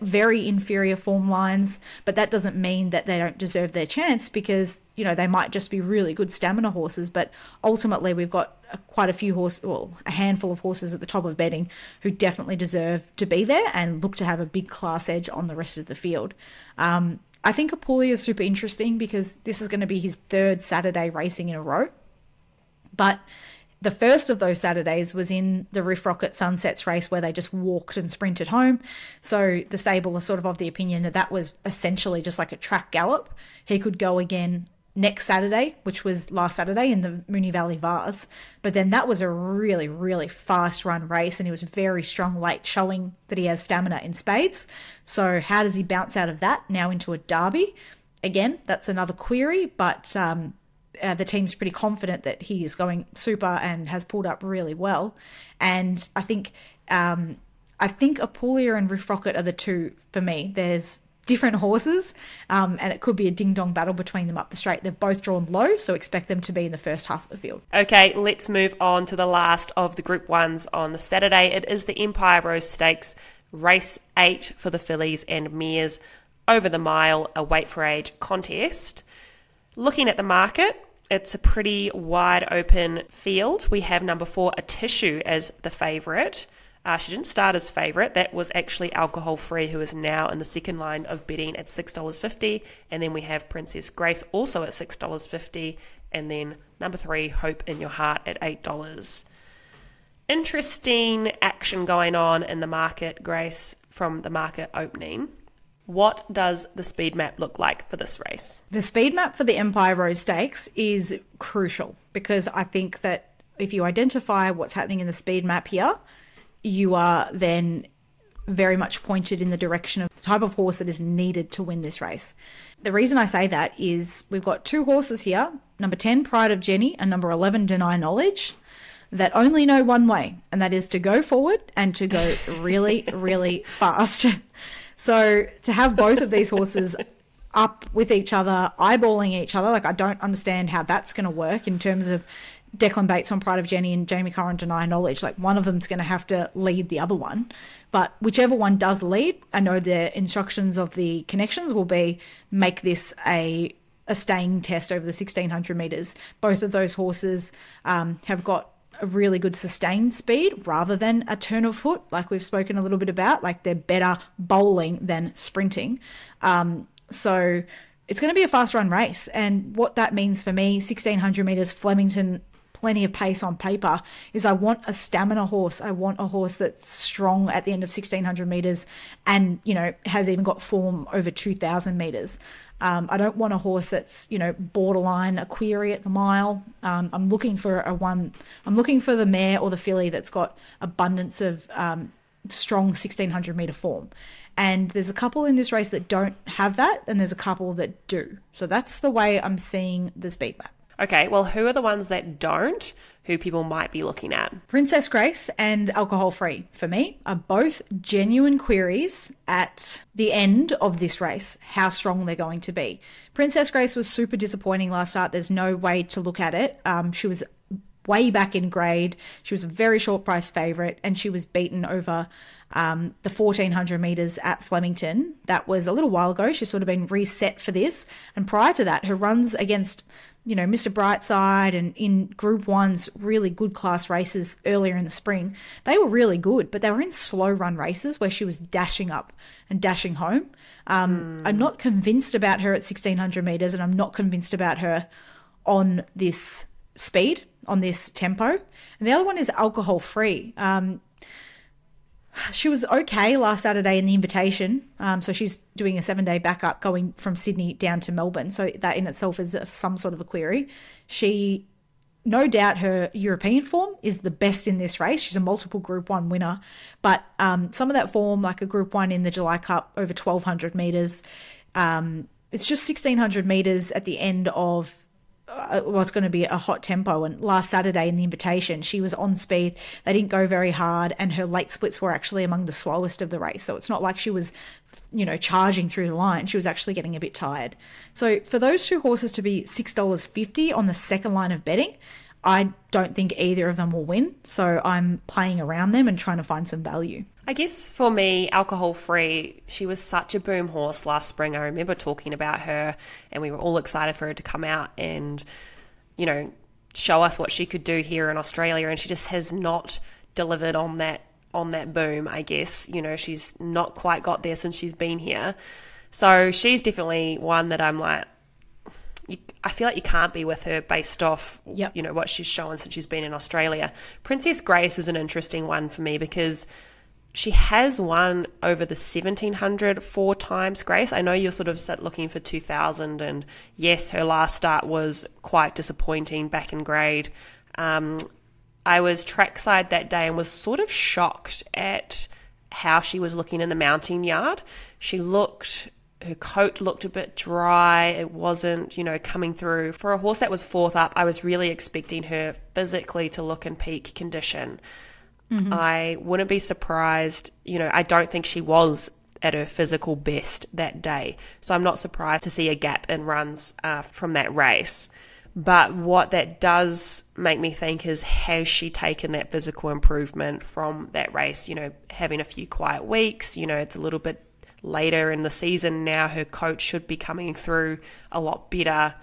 very inferior form lines, but that doesn't mean that they don't deserve their chance because, you know, they might just be really good stamina horses. But ultimately, we've got quite a few horses, well, a handful of horses at the top of betting who definitely deserve to be there and look to have a big class edge on the rest of the field. Um, I think Apulia is super interesting because this is going to be his third Saturday racing in a row. But the first of those Saturdays was in the Riff Rocket Sunsets race where they just walked and sprinted home. So the stable are sort of of the opinion that that was essentially just like a track gallop. He could go again next Saturday, which was last Saturday in the Moonee Valley Vase. But then that was a really, really fast run race, and he was very strong late, showing that he has stamina in spades. So, how does he bounce out of that now into a derby? Again, that's another query, but um, uh, the team's pretty confident that he is going super and has pulled up really well. And I think. Um, I think Apulia and Riff Rocket are the two for me. There's different horses, um, and it could be a ding dong battle between them up the straight. They've both drawn low, so expect them to be in the first half of the field. Okay, let's move on to the last of the Group Ones on the Saturday. It is the Empire Rose Stakes, race eight for the fillies and mares over the mile, a weight for age contest. Looking at the market, it's a pretty wide open field. We have number four, Atishu, as the favourite. Uh, she didn't start as favourite. That was actually alcohol free, who is now in the second line of betting at $6.50. And then we have Princess Grace also at $6.50. And then number three, Hope in Your Heart at $8. Interesting action going on in the market, Grace, from the market opening. What does the speed map look like for this race? The speed map for the Empire Rose Stakes is crucial because I think that if you identify what's happening in the speed map here, you are then very much pointed in the direction of the type of horse that is needed to win this race. The reason I say that is we've got two horses here number 10, Pride of Jenni, and number 11, Deny Knowledge, that only know one way, and that is to go forward and to go really, really fast. So to have both of these horses up with each other, eyeballing each other, like I don't understand how that's going to work in terms of Declan Bates on Pride of Jenni and Jamie Curran deny knowledge. Like one of them's going to have to lead the other one. But whichever one does lead, I know the instructions of the connections will be make this a a staying test over the 1600 meters. Both of those horses um, have got a really good sustained speed rather than a turn of foot, like we've spoken a little bit about. Like they're better bowling than sprinting. Um, so it's going to be a fast run race. And what that means for me 1600 meters, Flemington plenty of pace on paper is I want a stamina horse. I want a horse that's strong at the end of 1600 meters and, you know, has even got form over 2000 meters. Um, I don't want a horse that's, you know, borderline a query at the mile. Um, I'm looking for a one, I'm looking for the mare or the filly that's got abundance of um, strong 1600 meter form. And there's a couple in this race that don't have that, and there's a couple that do. So that's the way I'm seeing the speed map. Okay, well, who are the ones that don't, who people might be looking at? Princess Grace and Alcohol Free, for me, are both genuine queries at the end of this race, how strong they're going to be. Princess Grace was super disappointing last start. There's no way to look at it. Um, she was way back in grade. She was a very short price favourite, and she was beaten over um, the 1400 metres at Flemington. That was a little while ago. She's sort of been reset for this. And prior to that, her runs against you know, Mr. Brightside and in Group One's really good class races earlier in the spring, they were really good, but they were in slow run races where she was dashing up and dashing home. Um, mm. I'm not convinced about her at 1600 meters, and I'm not convinced about her on this speed, on this tempo. And the other one is alcohol free. Um, she was okay last Saturday in the invitation. Um, so she's doing a seven day backup going from Sydney down to Melbourne. So that in itself is some sort of a query. She, no doubt, her European form is the best in this race. She's a multiple Group One winner, but um, some of that form, like a Group One in the July Cup over 1200 meters, um, it's just 1600 meters at the end of Uh, what's going to be a hot tempo. And last Saturday in the invitation, she was on speed. They didn't go very hard, and her late splits were actually among the slowest of the race. So it's not like she was, you know, charging through the line. She was actually getting a bit tired. So for those two horses to be $6.50 on the second line of betting, I don't think either of them will win. So I'm playing around them and trying to find some value. I guess for me, alcohol free, she was such a boom horse last spring. I remember talking about her, and we were all excited for her to come out and, you know, show us what she could do here in Australia. And she just has not delivered on that on that boom. I guess you know she's not quite got there since she's been here. So she's definitely one that I'm like, you, I feel like you can't be with her based off, yep. you know, what she's shown since she's been in Australia. Princess Grace is an interesting one for me because she has won over the 1700 four times, Grace. I know you're sort of looking for 2000, and yes, her last start was quite disappointing back in grade. Um, I was trackside that day and was sort of shocked at how she was looking in the mounting yard. She looked her coat looked a bit dry. It wasn't, you know, coming through. For a horse that was fourth up, I was really expecting her physically to look in peak condition. Mm-hmm. I wouldn't be surprised, you know, I don't think she was at her physical best that day. So I'm not surprised to see a gap in runs uh, from that race. But what that does make me think is has she taken that physical improvement from that race? You know, having a few quiet weeks, you know, it's a little bit later in the season now. Her coach should be coming through a lot better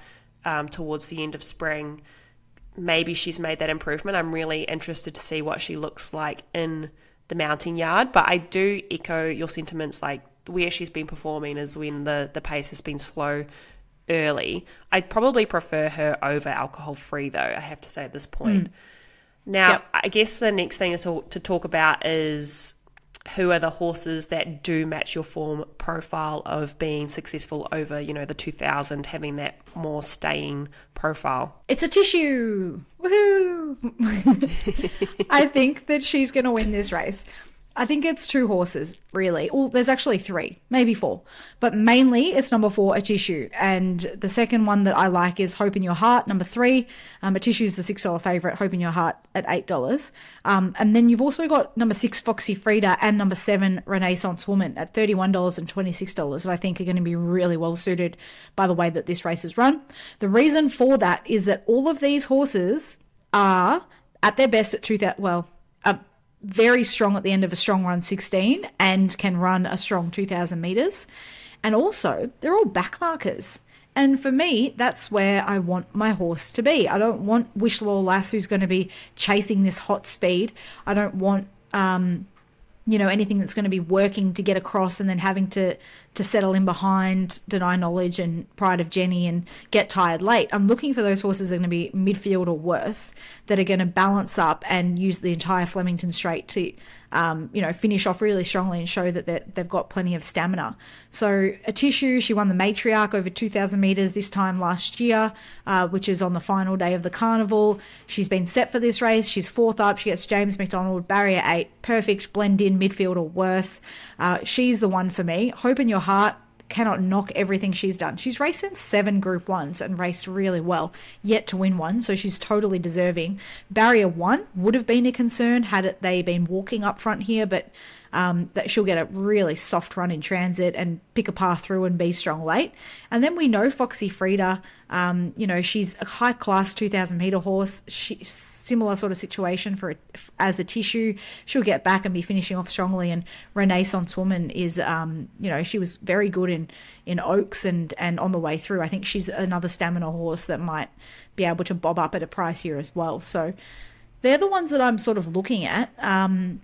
um, towards the end of spring maybe she's made that improvement. I'm really interested to see what she looks like in the mounting yard. But I do echo your sentiments like where she's been performing is when the, the pace has been slow early. I'd probably prefer her over alcohol free though, I have to say at this point. Mm. Now, yep. I guess the next thing to, to talk about is who are the horses that do match your form profile of being successful over, you know, the 2000, having that more staying profile? It's Atishu. Woohoo! I think that she's going to win this race. I think it's two horses, really. Well, there's actually three, maybe four, but mainly it's number four, Atishu. And the second one that I like is Hope in Your Heart, number three. Um, Atishu is the $6 favorite, Hope in Your Heart at $8. Um, and then you've also got number six, Foxy Frida, and number seven, Renaissance Woman at $31 and $26 that I think are going to be really well suited by the way that this race is run. The reason for that is that all of these horses are at their best at 2000, well, very strong at the end of a strong run 16 and can run a strong 2000 meters. And also, they're all back markers. And for me, that's where I want my horse to be. I don't want Wishlaw Lass who's going to be chasing this hot speed. I don't want um, you know anything that's going to be working to get across and then having to to settle in behind deny knowledge and pride of jenni and get tired late. I'm looking for those horses that are going to be midfield or worse that are going to balance up and use the entire flemington straight to um, you know finish off really strongly and show that they've got plenty of stamina. So Atishu, she won the matriarch over 2000 meters this time last year uh, which is on the final day of the carnival. She's been set for this race. She's fourth up. She gets james mcdonald barrier eight. Perfect blend in midfield or worse. Uh, she's the one for me. Hope in your heart cannot knock everything she's done. She's raced in seven Group Ones and raced really well, yet to win one, so she's totally deserving. Barrier one would have been a concern had it, they been walking up front here, but um, that she'll get a really soft run in transit and pick a path through and be strong late. And then we know Foxy Frida, um, you know, she's a high class 2000 meter horse. She, similar sort of situation for a, as Atishu. She'll get back and be finishing off strongly. And Renaissance Woman is, um, you know, she was very good in in Oaks and and on the way through. I think she's another stamina horse that might be able to bob up at a price here as well. So they're the ones that I'm sort of looking at. Um,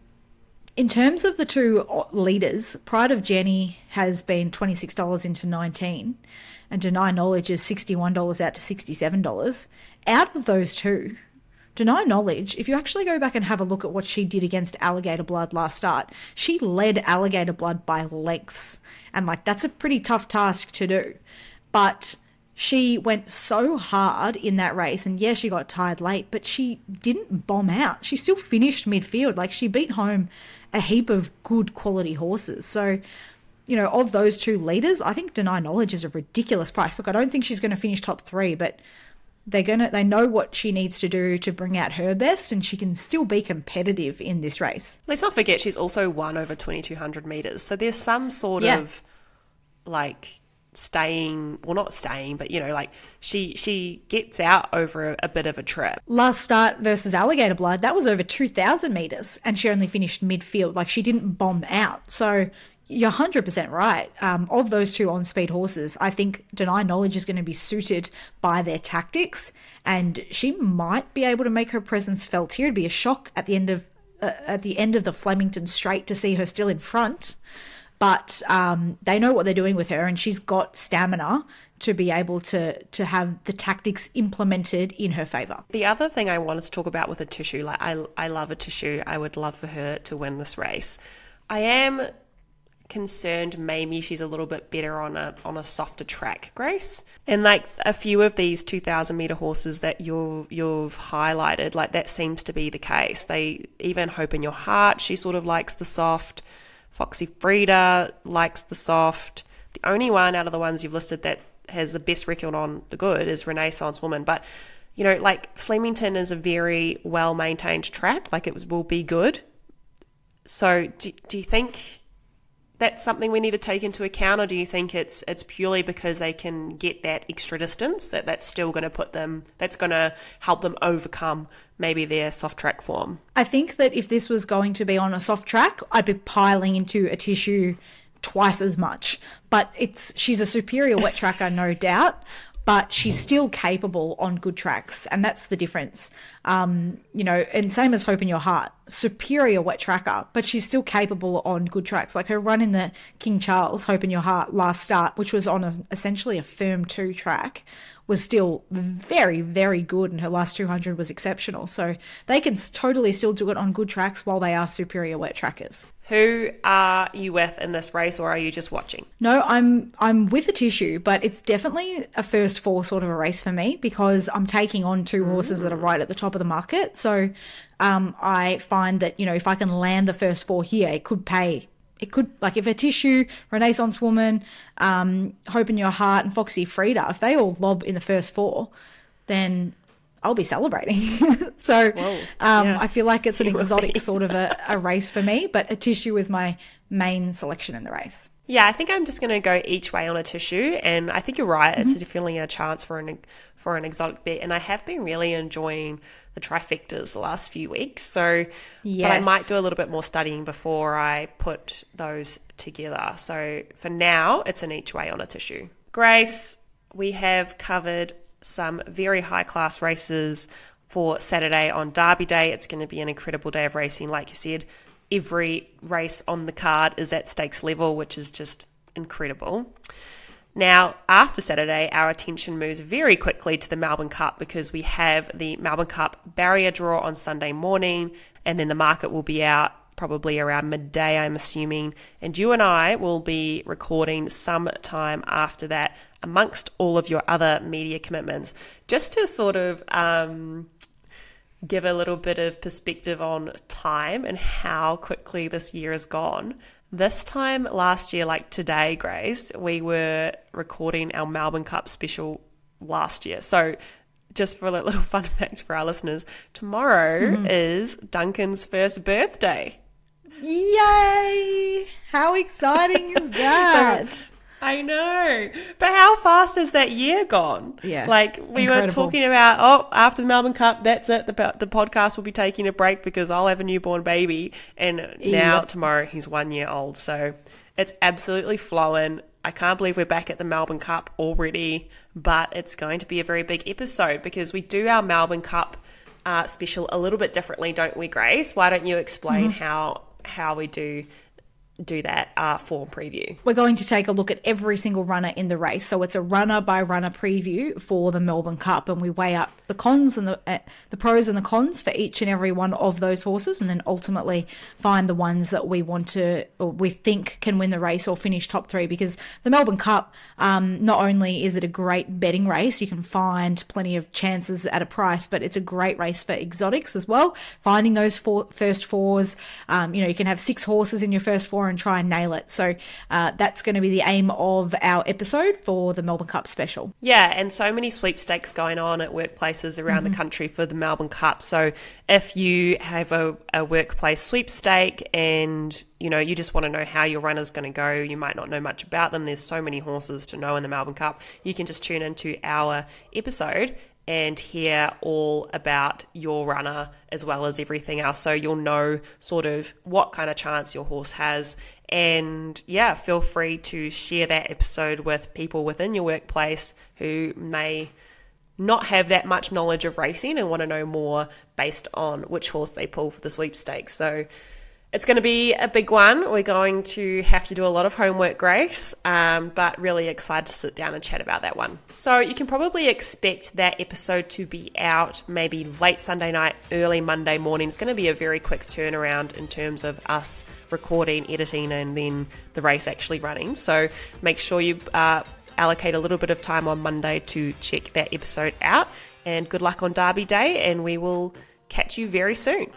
in terms of the two uh, leaders, Pride of Jenni has been $26 into 19 and Deny Knowledge is $61 out to $67. Out of those two, Deny Knowledge, if you actually go back and have a look at what she did against Alligator Blood last start, she led Alligator Blood by lengths. And like that's a pretty tough task to do. But she went so hard in that race and yeah she got tired late but she didn't bomb out she still finished midfield like she beat home a heap of good quality horses. So you know of those two leaders i think deny knowledge is a ridiculous price. Look i don't think she's going to finish top three but they're gonna they know what she needs to do to bring out her best and she can still be competitive in this race. Let's not forget she's also won over 2200 meters. So there's some sort yeah. of like staying well not staying but you know like she she gets out over a, a, bit of a trip. Last start versus alligator blood that was over 2000 meters and she only finished midfield. Like she didn't bomb out. So you're 100% right. Um, of those two on speed horses i think deny knowledge is going to be suited by their tactics and she might be able to make her presence felt here. It'd be a shock at the end of uh, at the end of the flemington straight to see her still in front but um, they know what they're doing with her, and she's got stamina to be able to to have the tactics implemented in her favor. The other thing I wanted to talk about with Atishu, like I I love Atishu. I would love for her to win this race. I am concerned maybe she's a little bit better on a on a softer track, Grace. And like a few of these 2000 meter horses that you you've highlighted, like that seems to be the case. They even hope in your heart, she sort of likes the soft. Foxy Frida likes the soft. The only one out of the ones you've listed that has the best record on the good is Renaissance Woman. But, you know, like Flemington is a very well maintained track, like it will be good. So do, do you think that's something we need to take into account, or do you think it's it's purely because they can get that extra distance that that's still going to put them that's going to help them overcome maybe their soft track form? I think that if this was going to be on a soft track, I'd be piling into Atishu twice as much. But it's she's a superior wet tracker, no doubt but she's still capable on good tracks, and that's the difference. Um, you know, and same as Hope in Your Heart, superior wet tracker, but she's still capable on good tracks. Like her run in the King Charles Hope in Your Heart last start, which was on a, essentially a firm two track, was still very, very good, and her last 200 was exceptional. So they can totally still do it on good tracks while they are superior wet trackers. Who are you with in this race, or are you just watching? No, I'm I'm with Atishu, but it's definitely a first four sort of a race for me because I'm taking on two horses that are right at the top of the market. So um, I find that you know if I can land the first four here, it could pay. It could like if Atishu Renaissance Woman, um, Hope in Your Heart, and Foxy Frida, if they all lob in the first four, then I'll be celebrating. so um, yeah. I feel like it's an exotic sort of a, a, race for me, but Atishu is my main selection in the race. Yeah, I think I'm just going to go each way on Atishu, and I think you're right. Mm-hmm. It's definitely a chance for an for an exotic bit, and I have been really enjoying the trifectas the last few weeks. So, yes. but I might do a little bit more studying before I put those together. So for now, it's an each way on Atishu. Grace, we have covered some very high class races for Saturday on Derby Day. It's going to be an incredible day of racing, like you said. Every race on the card is at stakes level, which is just incredible. Now, after Saturday, our attention moves very quickly to the Melbourne Cup because we have the Melbourne Cup barrier draw on Sunday morning, and then the market will be out probably around midday, I'm assuming. And you and I will be recording some time after that, amongst all of your other media commitments, just to sort of um, give a little bit of perspective on time and how quickly this year has gone. This time last year, like today, Grace, we were recording our Melbourne Cup special last year. So, just for a little fun fact for our listeners, tomorrow mm-hmm. is Duncan's first birthday. Yay! How exciting is that? so, I know. But how fast has that year gone? Yeah. Like we incredible. were talking about, oh, after the Melbourne Cup, that's it. The, the podcast will be taking a break because I'll have a newborn baby. And now, yep. tomorrow, he's one year old. So it's absolutely flowing. I can't believe we're back at the Melbourne Cup already, but it's going to be a very big episode because we do our Melbourne Cup uh, special a little bit differently, don't we, Grace? Why don't you explain mm-hmm. how how we do do that uh, form preview. We're going to take a look at every single runner in the race. So it's a runner by runner preview for the Melbourne Cup, and we weigh up the cons and the uh, the pros and the cons for each and every one of those horses, and then ultimately find the ones that we want to or we think can win the race or finish top three. Because the Melbourne Cup, um, not only is it a great betting race, you can find plenty of chances at a price, but it's a great race for exotics as well. Finding those four, first fours, um, you know, you can have six horses in your first four and try and nail it. So uh, that's going to be the aim of our episode for the Melbourne Cup special. Yeah, and so many sweepstakes going on at workplaces around mm-hmm. the country for the Melbourne Cup. So if you have a, a workplace sweepstake and you know, you just want to know how your runner's going to go. You might not know much about them. There's so many horses to know in the Melbourne Cup. You can just tune into our episode and hear all about your runner as well as everything else. So you'll know sort of what kind of chance your horse has. And yeah, feel free to share that episode with people within your workplace who may not have that much knowledge of racing and want to know more based on which horse they pull for the sweepstakes. So it's going to be a big one. We're going to have to do a lot of homework, Grace, um, but really excited to sit down and chat about that one. So, you can probably expect that episode to be out maybe late Sunday night, early Monday morning. It's going to be a very quick turnaround in terms of us recording, editing, and then the race actually running. So, make sure you uh, allocate a little bit of time on Monday to check that episode out. And good luck on Derby Day, and we will catch you very soon.